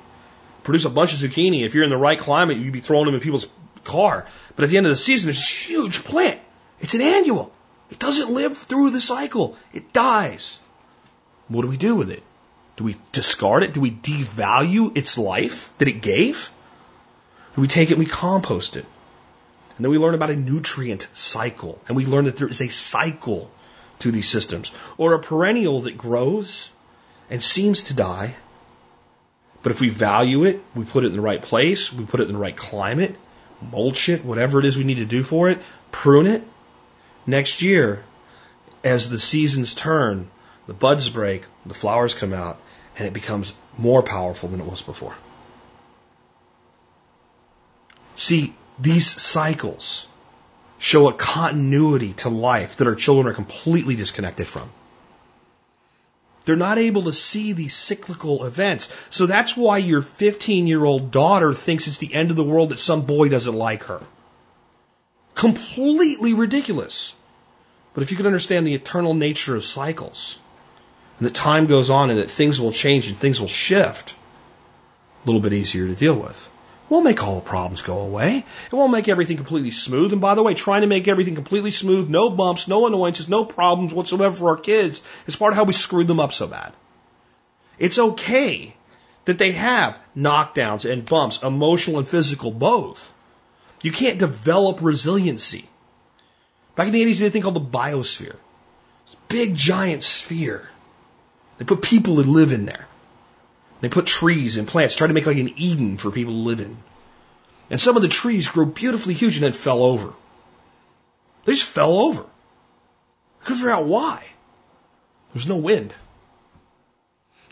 Produce a bunch of zucchini. If you're in the right climate, you'd be throwing them in people's car. But at the end of the season, it's a huge plant. It's an annual. It doesn't live through the cycle. It dies. What do we do with it? Do we discard it? Do we devalue its life that it gave? Do we take it and we compost it? And then we learn about a nutrient cycle. And we learn that there is a cycle to these systems. Or a perennial that grows and seems to die. But if we value it, we put it in the right place, we put it in the right climate, mulch it, whatever it is we need to do for it, prune it. Next year, as the seasons turn, the buds break, the flowers come out, and it becomes more powerful than it was before. See, these cycles show a continuity to life that our children are completely disconnected from. They're not able to see these cyclical events. So that's why your 15 year old daughter thinks it's the end of the world that some boy doesn't like her. Completely ridiculous. But if you could understand the eternal nature of cycles, and that time goes on and that things will change and things will shift, a little bit easier to deal with. Won't make all the problems go away. It won't make everything completely smooth. And by the way, trying to make everything completely smooth, no bumps, no annoyances, no problems whatsoever for our kids is part of how we screwed them up so bad. It's okay that they have knockdowns and bumps, emotional and physical both. You can't develop resiliency. Back in the 80s, they had a thing called the biosphere. It's a Big giant sphere. They put people to live in there. They put trees and plants, try to make like an Eden for people to live in. And some of the trees grew beautifully huge and then fell over. They just fell over. I couldn't figure out why. There was no wind.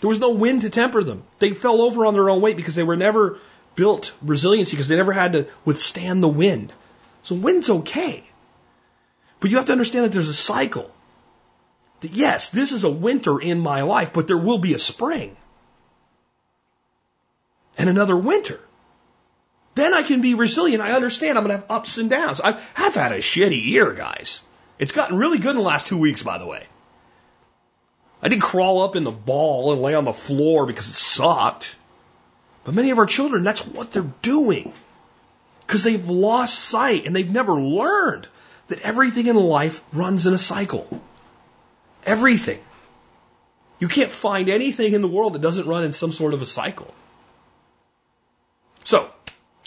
There was no wind to temper them. They fell over on their own weight because they were never built resiliency because they never had to withstand the wind. So wind's okay. But you have to understand that there's a cycle. That yes, this is a winter in my life, but there will be a spring. And another winter. Then I can be resilient. I understand I'm going to have ups and downs. I've, I've had a shitty year, guys. It's gotten really good in the last two weeks, by the way. I didn't crawl up in the ball and lay on the floor because it sucked. But many of our children, that's what they're doing. Because they've lost sight and they've never learned that everything in life runs in a cycle. Everything. You can't find anything in the world that doesn't run in some sort of a cycle. So,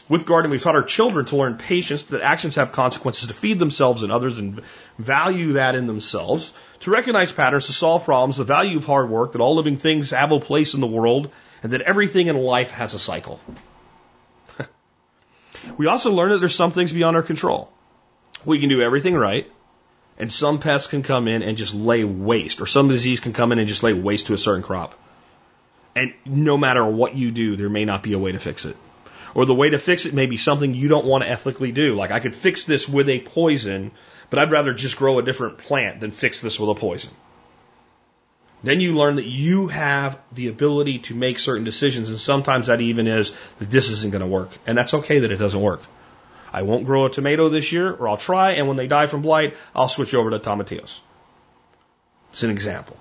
with gardening, we've taught our children to learn patience, that actions have consequences to feed themselves and others and value that in themselves, to recognize patterns, to solve problems, the value of hard work, that all living things have a place in the world, and that everything in life has a cycle. we also learn that there's some things beyond our control. We can do everything right, and some pests can come in and just lay waste, or some disease can come in and just lay waste to a certain crop. And no matter what you do, there may not be a way to fix it. Or the way to fix it may be something you don't want to ethically do. Like I could fix this with a poison, but I'd rather just grow a different plant than fix this with a poison. Then you learn that you have the ability to make certain decisions, and sometimes that even is that this isn't going to work. And that's okay that it doesn't work. I won't grow a tomato this year, or I'll try, and when they die from blight, I'll switch over to tomatillos. It's an example.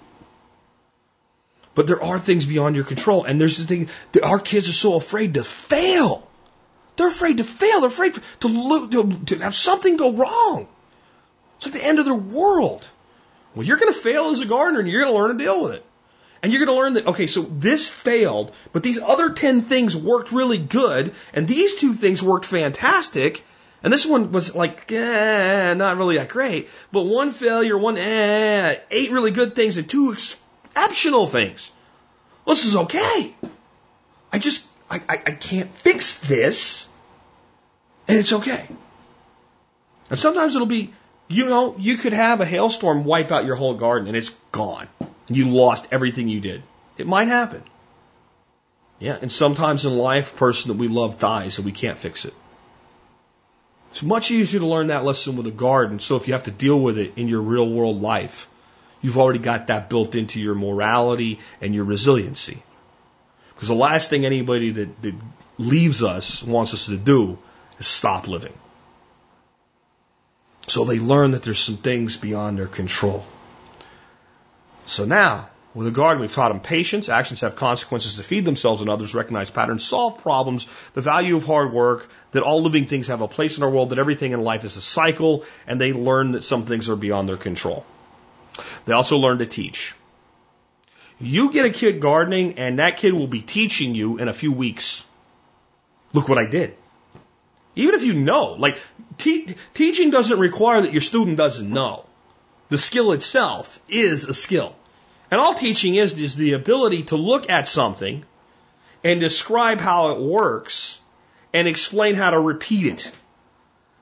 But there are things beyond your control. And there's the thing that our kids are so afraid to fail. They're afraid to fail. They're afraid to, lo- to, to have something go wrong. It's like the end of their world. Well, you're going to fail as a gardener and you're going to learn to deal with it. And you're going to learn that, okay, so this failed, but these other 10 things worked really good, and these two things worked fantastic, and this one was like, eh, not really that great, but one failure, one, eh, eight really good things, and two exceptional things. Well, this is okay. I just, I, I, I can't fix this, and it's okay. And sometimes it'll be, you know, you could have a hailstorm wipe out your whole garden and it's gone. You lost everything you did. It might happen. Yeah, and sometimes in life, person that we love dies and we can't fix it. It's much easier to learn that lesson with a garden. So if you have to deal with it in your real world life, you've already got that built into your morality and your resiliency. Because the last thing anybody that, that leaves us wants us to do is stop living. So they learn that there's some things beyond their control. So now, with a garden, we've taught them patience. Actions have consequences to feed themselves and others, recognize patterns, solve problems, the value of hard work, that all living things have a place in our world, that everything in life is a cycle, and they learn that some things are beyond their control. They also learn to teach. You get a kid gardening, and that kid will be teaching you in a few weeks. Look what I did. Even if you know, like, te- teaching doesn't require that your student doesn't know. The skill itself is a skill. And all teaching is, is the ability to look at something and describe how it works and explain how to repeat it.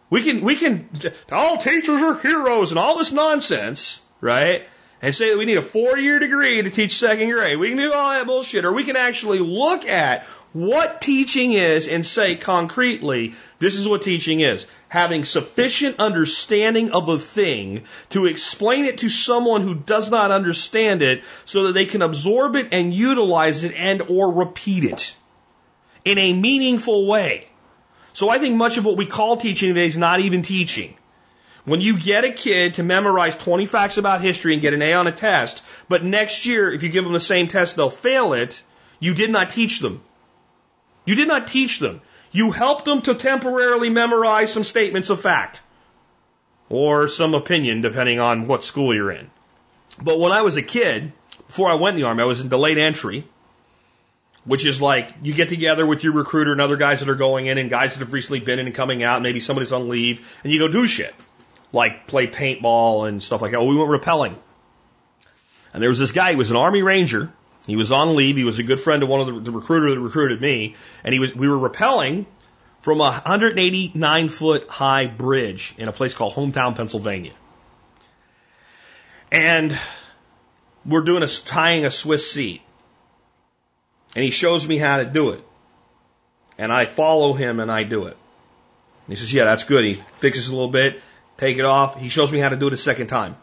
We can, we can, all teachers are heroes and all this nonsense, right? And say that we need a four year degree to teach second grade. We can do all that bullshit. Or we can actually look at what teaching is and say concretely, this is what teaching is. Having sufficient understanding of a thing to explain it to someone who does not understand it so that they can absorb it and utilize it and or repeat it in a meaningful way. So I think much of what we call teaching today is not even teaching. When you get a kid to memorize 20 facts about history and get an A on a test, but next year, if you give them the same test, they'll fail it, you did not teach them. You did not teach them. You helped them to temporarily memorize some statements of fact or some opinion, depending on what school you're in. But when I was a kid, before I went in the Army, I was in delayed entry, which is like you get together with your recruiter and other guys that are going in and guys that have recently been in and coming out, maybe somebody's on leave, and you go do shit. Like play paintball and stuff like that. Well, we went rappelling. And there was this guy, he was an Army Ranger. He was on leave. He was a good friend of one of the, the recruiter that recruited me. And he was, we were rappelling from a 189 foot high bridge in a place called Hometown, Pennsylvania. And we're doing a, tying a Swiss seat. And he shows me how to do it. And I follow him and I do it. And he says, yeah, that's good. He fixes a little bit, take it off. He shows me how to do it a second time.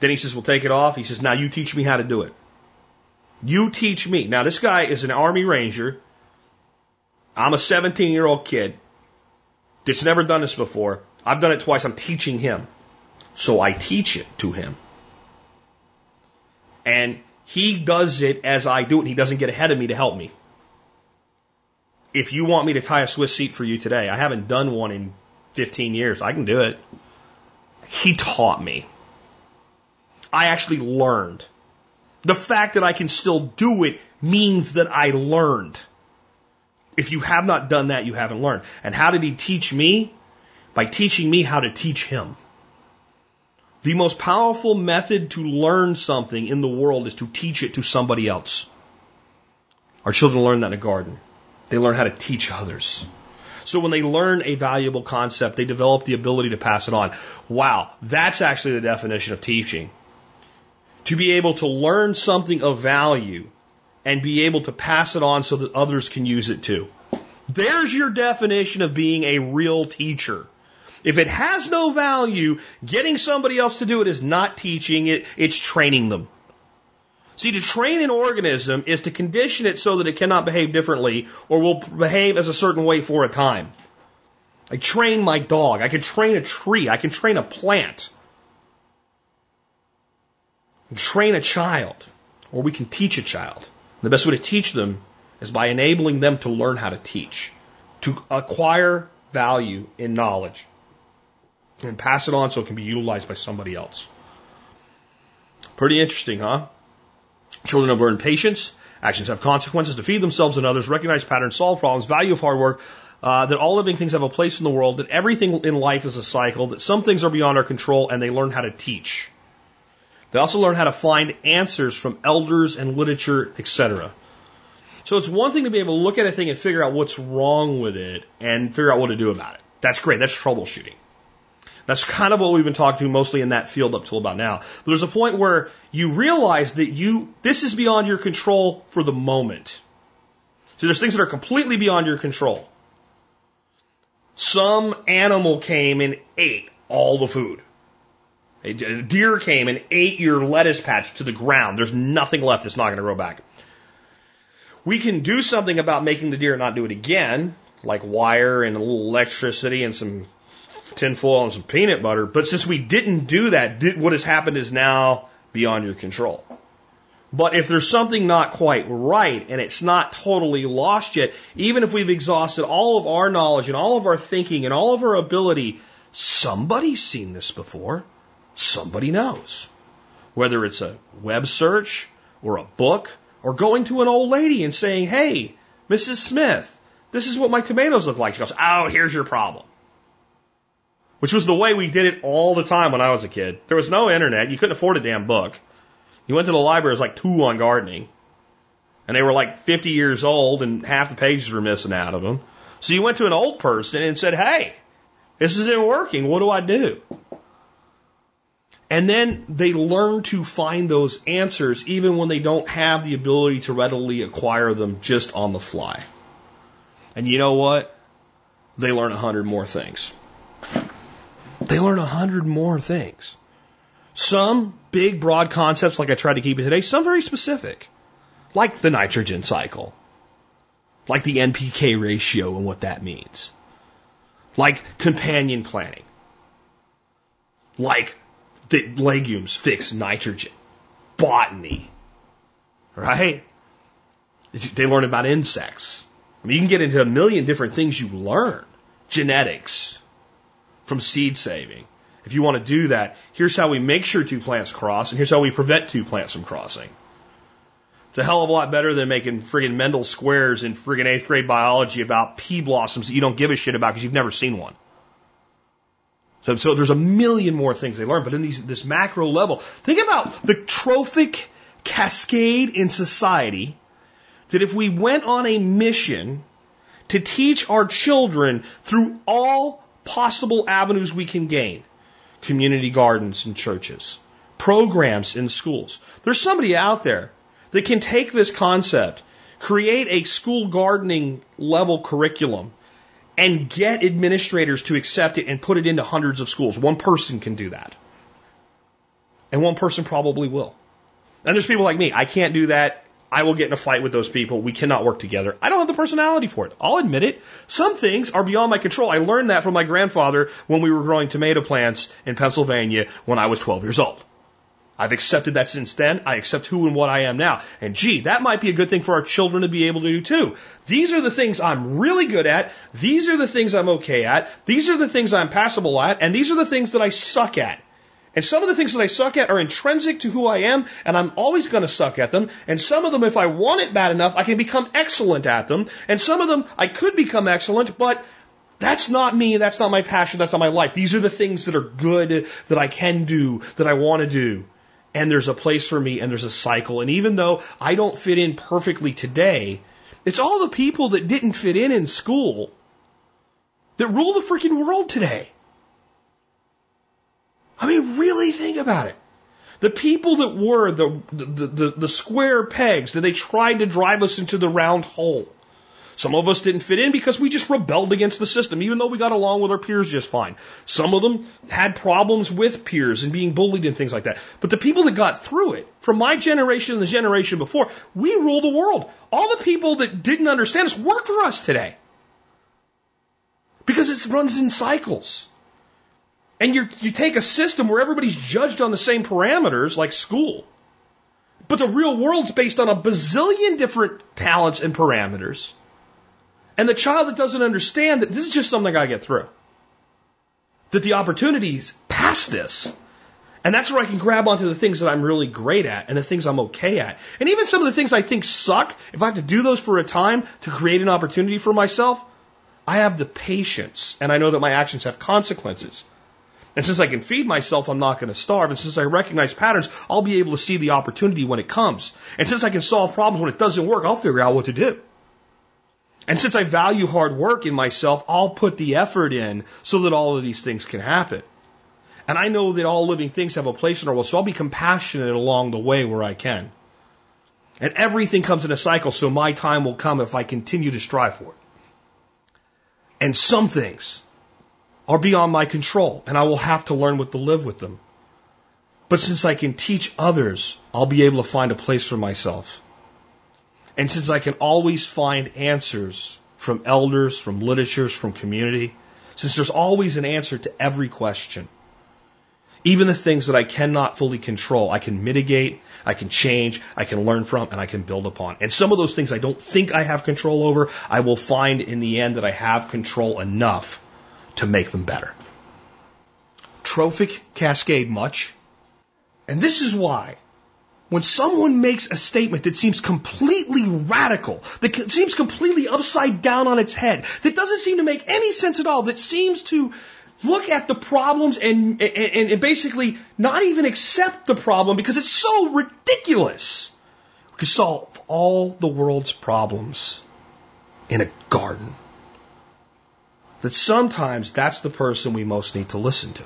Then he says, well, take it off. He says, now you teach me how to do it. You teach me. Now this guy is an army ranger. I'm a 17 year old kid that's never done this before. I've done it twice. I'm teaching him. So I teach it to him. And he does it as I do it. And he doesn't get ahead of me to help me. If you want me to tie a Swiss seat for you today, I haven't done one in 15 years. I can do it. He taught me. I actually learned. The fact that I can still do it means that I learned. If you have not done that, you haven't learned. And how did he teach me? By teaching me how to teach him. The most powerful method to learn something in the world is to teach it to somebody else. Our children learn that in a garden. They learn how to teach others. So when they learn a valuable concept, they develop the ability to pass it on. Wow, that's actually the definition of teaching. To be able to learn something of value and be able to pass it on so that others can use it too. There's your definition of being a real teacher. If it has no value, getting somebody else to do it is not teaching it, it's training them. See, to train an organism is to condition it so that it cannot behave differently or will behave as a certain way for a time. I train my dog. I can train a tree. I can train a plant. Train a child, or we can teach a child. The best way to teach them is by enabling them to learn how to teach, to acquire value in knowledge, and pass it on so it can be utilized by somebody else. Pretty interesting, huh? Children have learned patience, actions have consequences to feed themselves and others, recognize patterns, solve problems, value of hard work, uh, that all living things have a place in the world, that everything in life is a cycle, that some things are beyond our control, and they learn how to teach. They also learn how to find answers from elders and literature, etc. So it's one thing to be able to look at a thing and figure out what's wrong with it and figure out what to do about it. That's great. That's troubleshooting. That's kind of what we've been talking to mostly in that field up till about now. But there's a point where you realize that you, this is beyond your control for the moment. So there's things that are completely beyond your control. Some animal came and ate all the food. A deer came and ate your lettuce patch to the ground. There's nothing left that's not going to grow back. We can do something about making the deer not do it again, like wire and a little electricity and some tinfoil and some peanut butter. But since we didn't do that, what has happened is now beyond your control. But if there's something not quite right and it's not totally lost yet, even if we've exhausted all of our knowledge and all of our thinking and all of our ability, somebody's seen this before. Somebody knows. Whether it's a web search or a book or going to an old lady and saying, Hey, Mrs. Smith, this is what my tomatoes look like. She goes, Oh, here's your problem. Which was the way we did it all the time when I was a kid. There was no internet. You couldn't afford a damn book. You went to the library, it was like two on gardening. And they were like 50 years old and half the pages were missing out of them. So you went to an old person and said, Hey, this isn't working. What do I do? And then they learn to find those answers even when they don't have the ability to readily acquire them just on the fly. And you know what? They learn a hundred more things. They learn a hundred more things. Some big, broad concepts, like I tried to keep it today, some very specific, like the nitrogen cycle, like the NPK ratio and what that means, like companion planting, like that legumes fix nitrogen. Botany. Right? They learn about insects. I mean, you can get into a million different things you learn. Genetics from seed saving. If you want to do that, here's how we make sure two plants cross, and here's how we prevent two plants from crossing. It's a hell of a lot better than making friggin' Mendel squares in friggin' eighth grade biology about pea blossoms that you don't give a shit about because you've never seen one. So, so there's a million more things they learn, but in these, this macro level, think about the trophic cascade in society that if we went on a mission to teach our children through all possible avenues we can gain, community gardens and churches, programs in schools, there's somebody out there that can take this concept, create a school gardening level curriculum, and get administrators to accept it and put it into hundreds of schools. One person can do that. And one person probably will. And there's people like me. I can't do that. I will get in a fight with those people. We cannot work together. I don't have the personality for it. I'll admit it. Some things are beyond my control. I learned that from my grandfather when we were growing tomato plants in Pennsylvania when I was 12 years old. I've accepted that since then. I accept who and what I am now. And gee, that might be a good thing for our children to be able to do too. These are the things I'm really good at. These are the things I'm okay at. These are the things I'm passable at. And these are the things that I suck at. And some of the things that I suck at are intrinsic to who I am, and I'm always going to suck at them. And some of them, if I want it bad enough, I can become excellent at them. And some of them, I could become excellent, but that's not me. That's not my passion. That's not my life. These are the things that are good that I can do, that I want to do and there's a place for me and there's a cycle. And even though I don't fit in perfectly today, it's all the people that didn't fit in in school that rule the freaking world today. I mean, really think about it. The people that were the, the, the, the square pegs that they tried to drive us into the round hole. Some of us didn't fit in because we just rebelled against the system, even though we got along with our peers just fine. Some of them had problems with peers and being bullied and things like that. But the people that got through it, from my generation and the generation before, we rule the world. All the people that didn't understand us work for us today. Because it runs in cycles. And you you take a system where everybody's judged on the same parameters, like school. But the real world's based on a bazillion different talents and parameters. And the child that doesn't understand that this is just something I gotta get through. That the opportunities past this. And that's where I can grab onto the things that I'm really great at and the things I'm okay at. And even some of the things I think suck, if I have to do those for a time to create an opportunity for myself, I have the patience and I know that my actions have consequences. And since I can feed myself, I'm not going to starve. And since I recognize patterns, I'll be able to see the opportunity when it comes. And since I can solve problems when it doesn't work, I'll figure out what to do. And since I value hard work in myself, I'll put the effort in so that all of these things can happen. And I know that all living things have a place in our world, so I'll be compassionate along the way where I can. And everything comes in a cycle, so my time will come if I continue to strive for it. And some things are beyond my control, and I will have to learn what to live with them. But since I can teach others, I'll be able to find a place for myself. And since I can always find answers from elders, from literatures, from community, since there's always an answer to every question, even the things that I cannot fully control, I can mitigate, I can change, I can learn from, and I can build upon. And some of those things I don't think I have control over, I will find in the end that I have control enough to make them better. Trophic cascade much. And this is why when someone makes a statement that seems completely radical, that seems completely upside down on its head, that doesn't seem to make any sense at all, that seems to look at the problems and, and, and basically not even accept the problem because it's so ridiculous. We can solve all the world's problems in a garden. That sometimes that's the person we most need to listen to.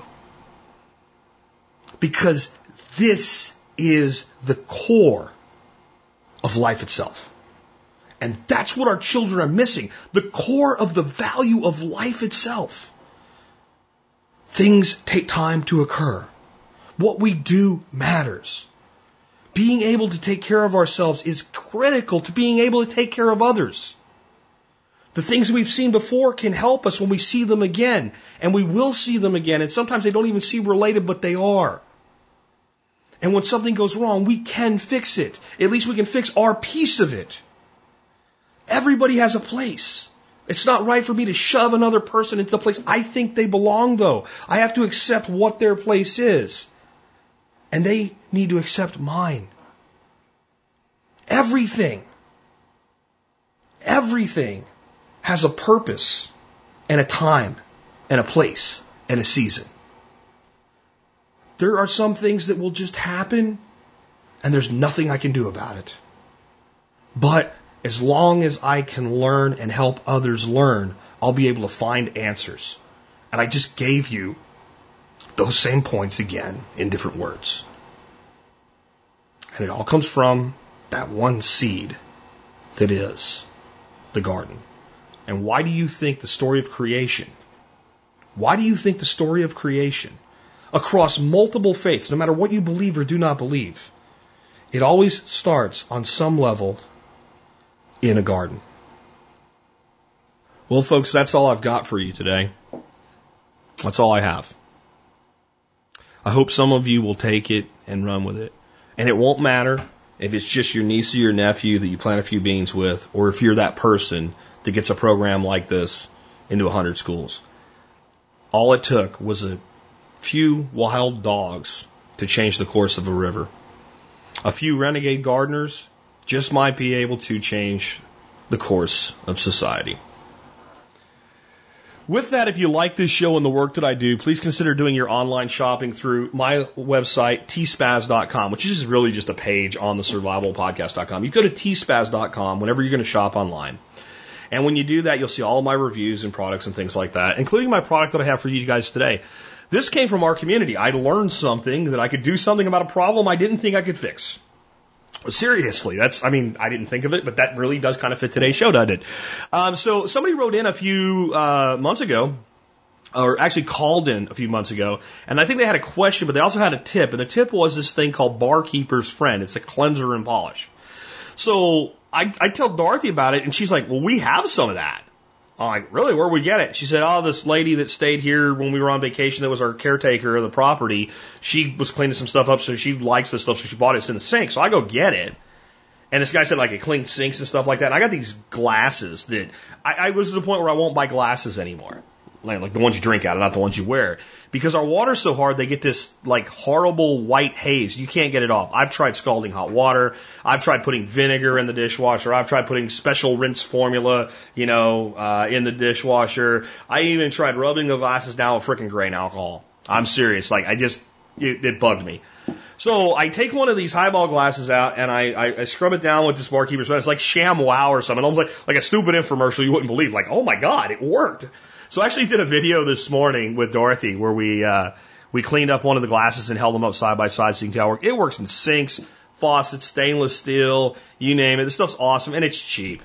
Because this is the core of life itself. And that's what our children are missing. The core of the value of life itself. Things take time to occur. What we do matters. Being able to take care of ourselves is critical to being able to take care of others. The things we've seen before can help us when we see them again, and we will see them again, and sometimes they don't even seem related, but they are. And when something goes wrong, we can fix it. At least we can fix our piece of it. Everybody has a place. It's not right for me to shove another person into the place I think they belong, though. I have to accept what their place is. And they need to accept mine. Everything, everything has a purpose and a time and a place and a season. There are some things that will just happen and there's nothing I can do about it. But as long as I can learn and help others learn, I'll be able to find answers. And I just gave you those same points again in different words. And it all comes from that one seed that is the garden. And why do you think the story of creation? Why do you think the story of creation across multiple faiths, no matter what you believe or do not believe, it always starts on some level in a garden. Well, folks, that's all I've got for you today. That's all I have. I hope some of you will take it and run with it. And it won't matter if it's just your niece or your nephew that you plant a few beans with, or if you're that person that gets a program like this into a 100 schools. All it took was a few wild dogs to change the course of a river. A few renegade gardeners just might be able to change the course of society. With that, if you like this show and the work that I do, please consider doing your online shopping through my website, tspaz.com, which is really just a page on the survivalpodcast.com. You go to tspaz.com whenever you're going to shop online. And when you do that, you'll see all of my reviews and products and things like that, including my product that I have for you guys today. This came from our community. I learned something that I could do something about a problem I didn't think I could fix. Seriously, that's, I mean, I didn't think of it, but that really does kind of fit today's show, doesn't it? Um, so somebody wrote in a few uh, months ago, or actually called in a few months ago, and I think they had a question, but they also had a tip, and the tip was this thing called Bar Keepers Friend. It's a cleanser and polish. So I, I tell Dorothy about it, and she's like, well, we have some of that. I'm like, really? Where would we get it? She said, oh, this lady that stayed here when we were on vacation that was our caretaker of the property, she was cleaning some stuff up, so she likes this stuff, so she bought it. It's in the sink. So I go get it. And this guy said like it cleans sinks and stuff like that. And I got these glasses that I, I was to the point where I won't buy glasses anymore like, the ones you drink out of, not the ones you wear. Because our water's so hard, they get this like horrible white haze. You can't get it off. I've tried scalding hot water. I've tried putting vinegar in the dishwasher. I've tried putting special rinse formula, you know, uh, in the dishwasher. I even tried rubbing the glasses down with freaking grain alcohol. I'm serious. Like I just, it, it bugged me. So I take one of these highball glasses out and I, I, I scrub it down with this barkeeper's. So it's like Sham Wow or something, almost like, like a stupid infomercial you wouldn't believe. Like, oh my God, it worked. So I actually did a video this morning with Dorothy where we uh, we cleaned up one of the glasses and held them up side by side so you can tell it, works in sinks, faucets, stainless steel, you name it. This stuff's awesome and it's cheap.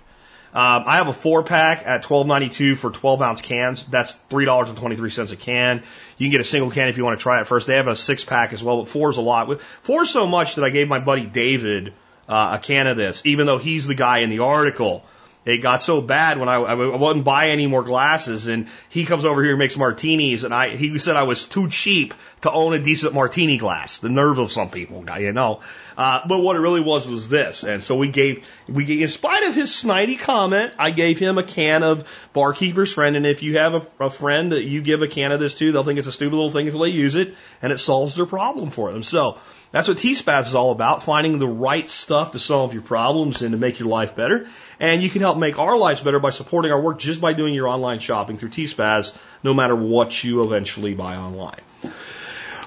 Um, I have a four pack at twelve ninety two for twelve ounce cans. That's three dollars and twenty three cents a can. You can get a single can if you want to try it first. They have a six pack as well, but four is a lot. Four so much that I gave my buddy David uh, a can of this, even though he's the guy in the article it got so bad when I, I wouldn't buy any more glasses, and he comes over here and makes martinis, and I he said I was too cheap to own a decent martini glass. The nerve of some people, you know. Uh, but what it really was was this, and so we gave we gave, in spite of his snidey comment, I gave him a can of Bar Keepers Friend, and if you have a, a friend that you give a can of this to, they'll think it's a stupid little thing until they use it, and it solves their problem for them. So. That's what T-Spaz is all about, finding the right stuff to solve your problems and to make your life better. And you can help make our lives better by supporting our work just by doing your online shopping through T-Spaz, no matter what you eventually buy online.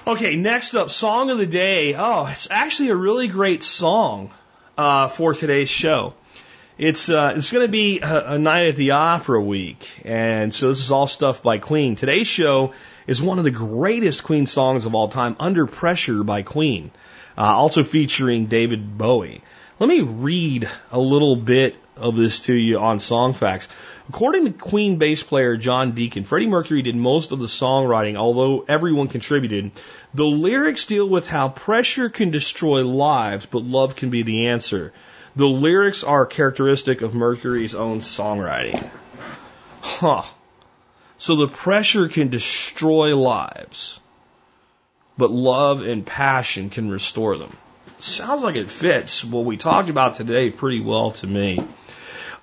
Okay, next up, song of the day. Oh, it's actually a really great song uh, for today's show. It's uh, it's going to be a, a night at the opera week, and so this is all stuff by Queen. Today's show is one of the greatest Queen songs of all time, Under Pressure by Queen, uh, also featuring David Bowie. Let me read a little bit of this to you on Songfacts. According to Queen bass player John Deacon, Freddie Mercury did most of the songwriting, although everyone contributed. The lyrics deal with how pressure can destroy lives, but love can be the answer. The lyrics are characteristic of Mercury's own songwriting. Huh. So the pressure can destroy lives, but love and passion can restore them. Sounds like it fits what we talked about today pretty well to me.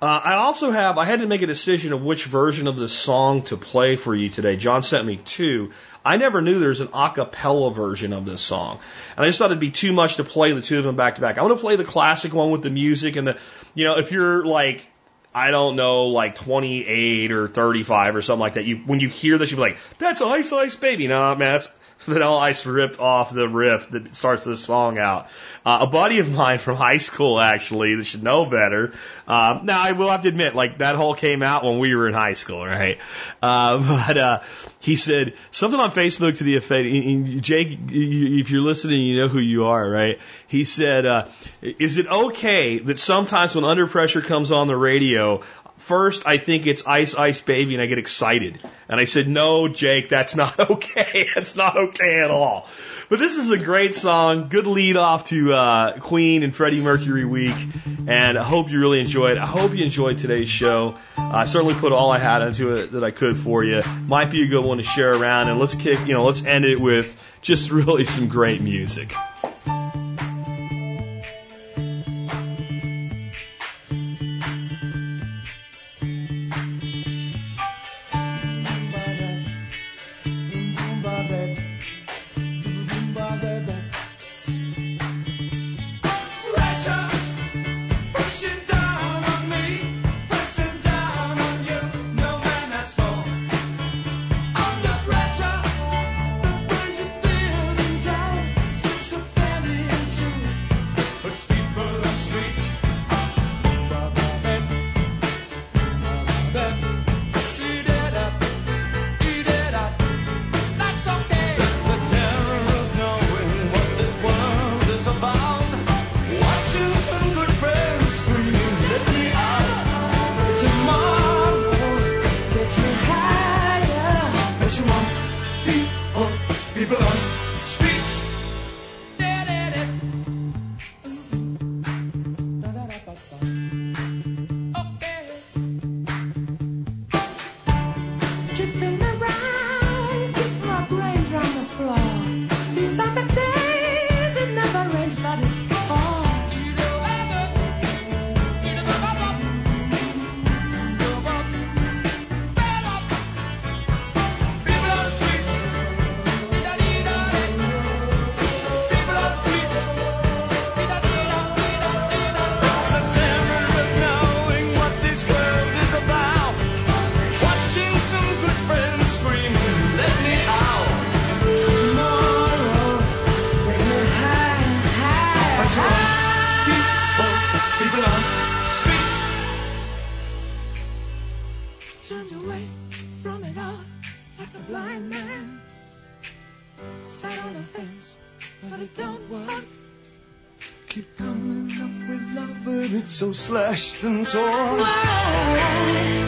Uh, I also have, I had to make a decision of which version of this song to play for you today. John sent me two. I never knew there's an a cappella version of this song. And I just thought it'd be too much to play the two of them back to back. I want to play the classic one with the music and the, you know, if you're like, I don't know, like 28 or 35 or something like that, you, when you hear this, you'll be like, that's Ice Ice Baby. No, man, that's Vanilla Ice ripped off the riff that starts this song out. Uh, a buddy of mine from high school, actually, that should know better. Uh, now, I will have to admit, like, that whole came out when we were in high school, right? Uh, but, uh, he said something on Facebook to the effect, Jake, if you're listening, you know who you are, right? He said, uh, is it okay that sometimes when Under Pressure comes on the radio, first I think it's Ice Ice Baby and I get excited. And I said, no, Jake, that's not okay. That's not okay at all. But this is a great song, good lead off to uh, Queen and Freddie Mercury week, and I hope you really enjoy it. I hope you enjoyed today's show. I certainly put all I had into it that I could for you. Might be a good one to share around, and let's kick, you know, let's end it with just really some great music. Slashed and torn.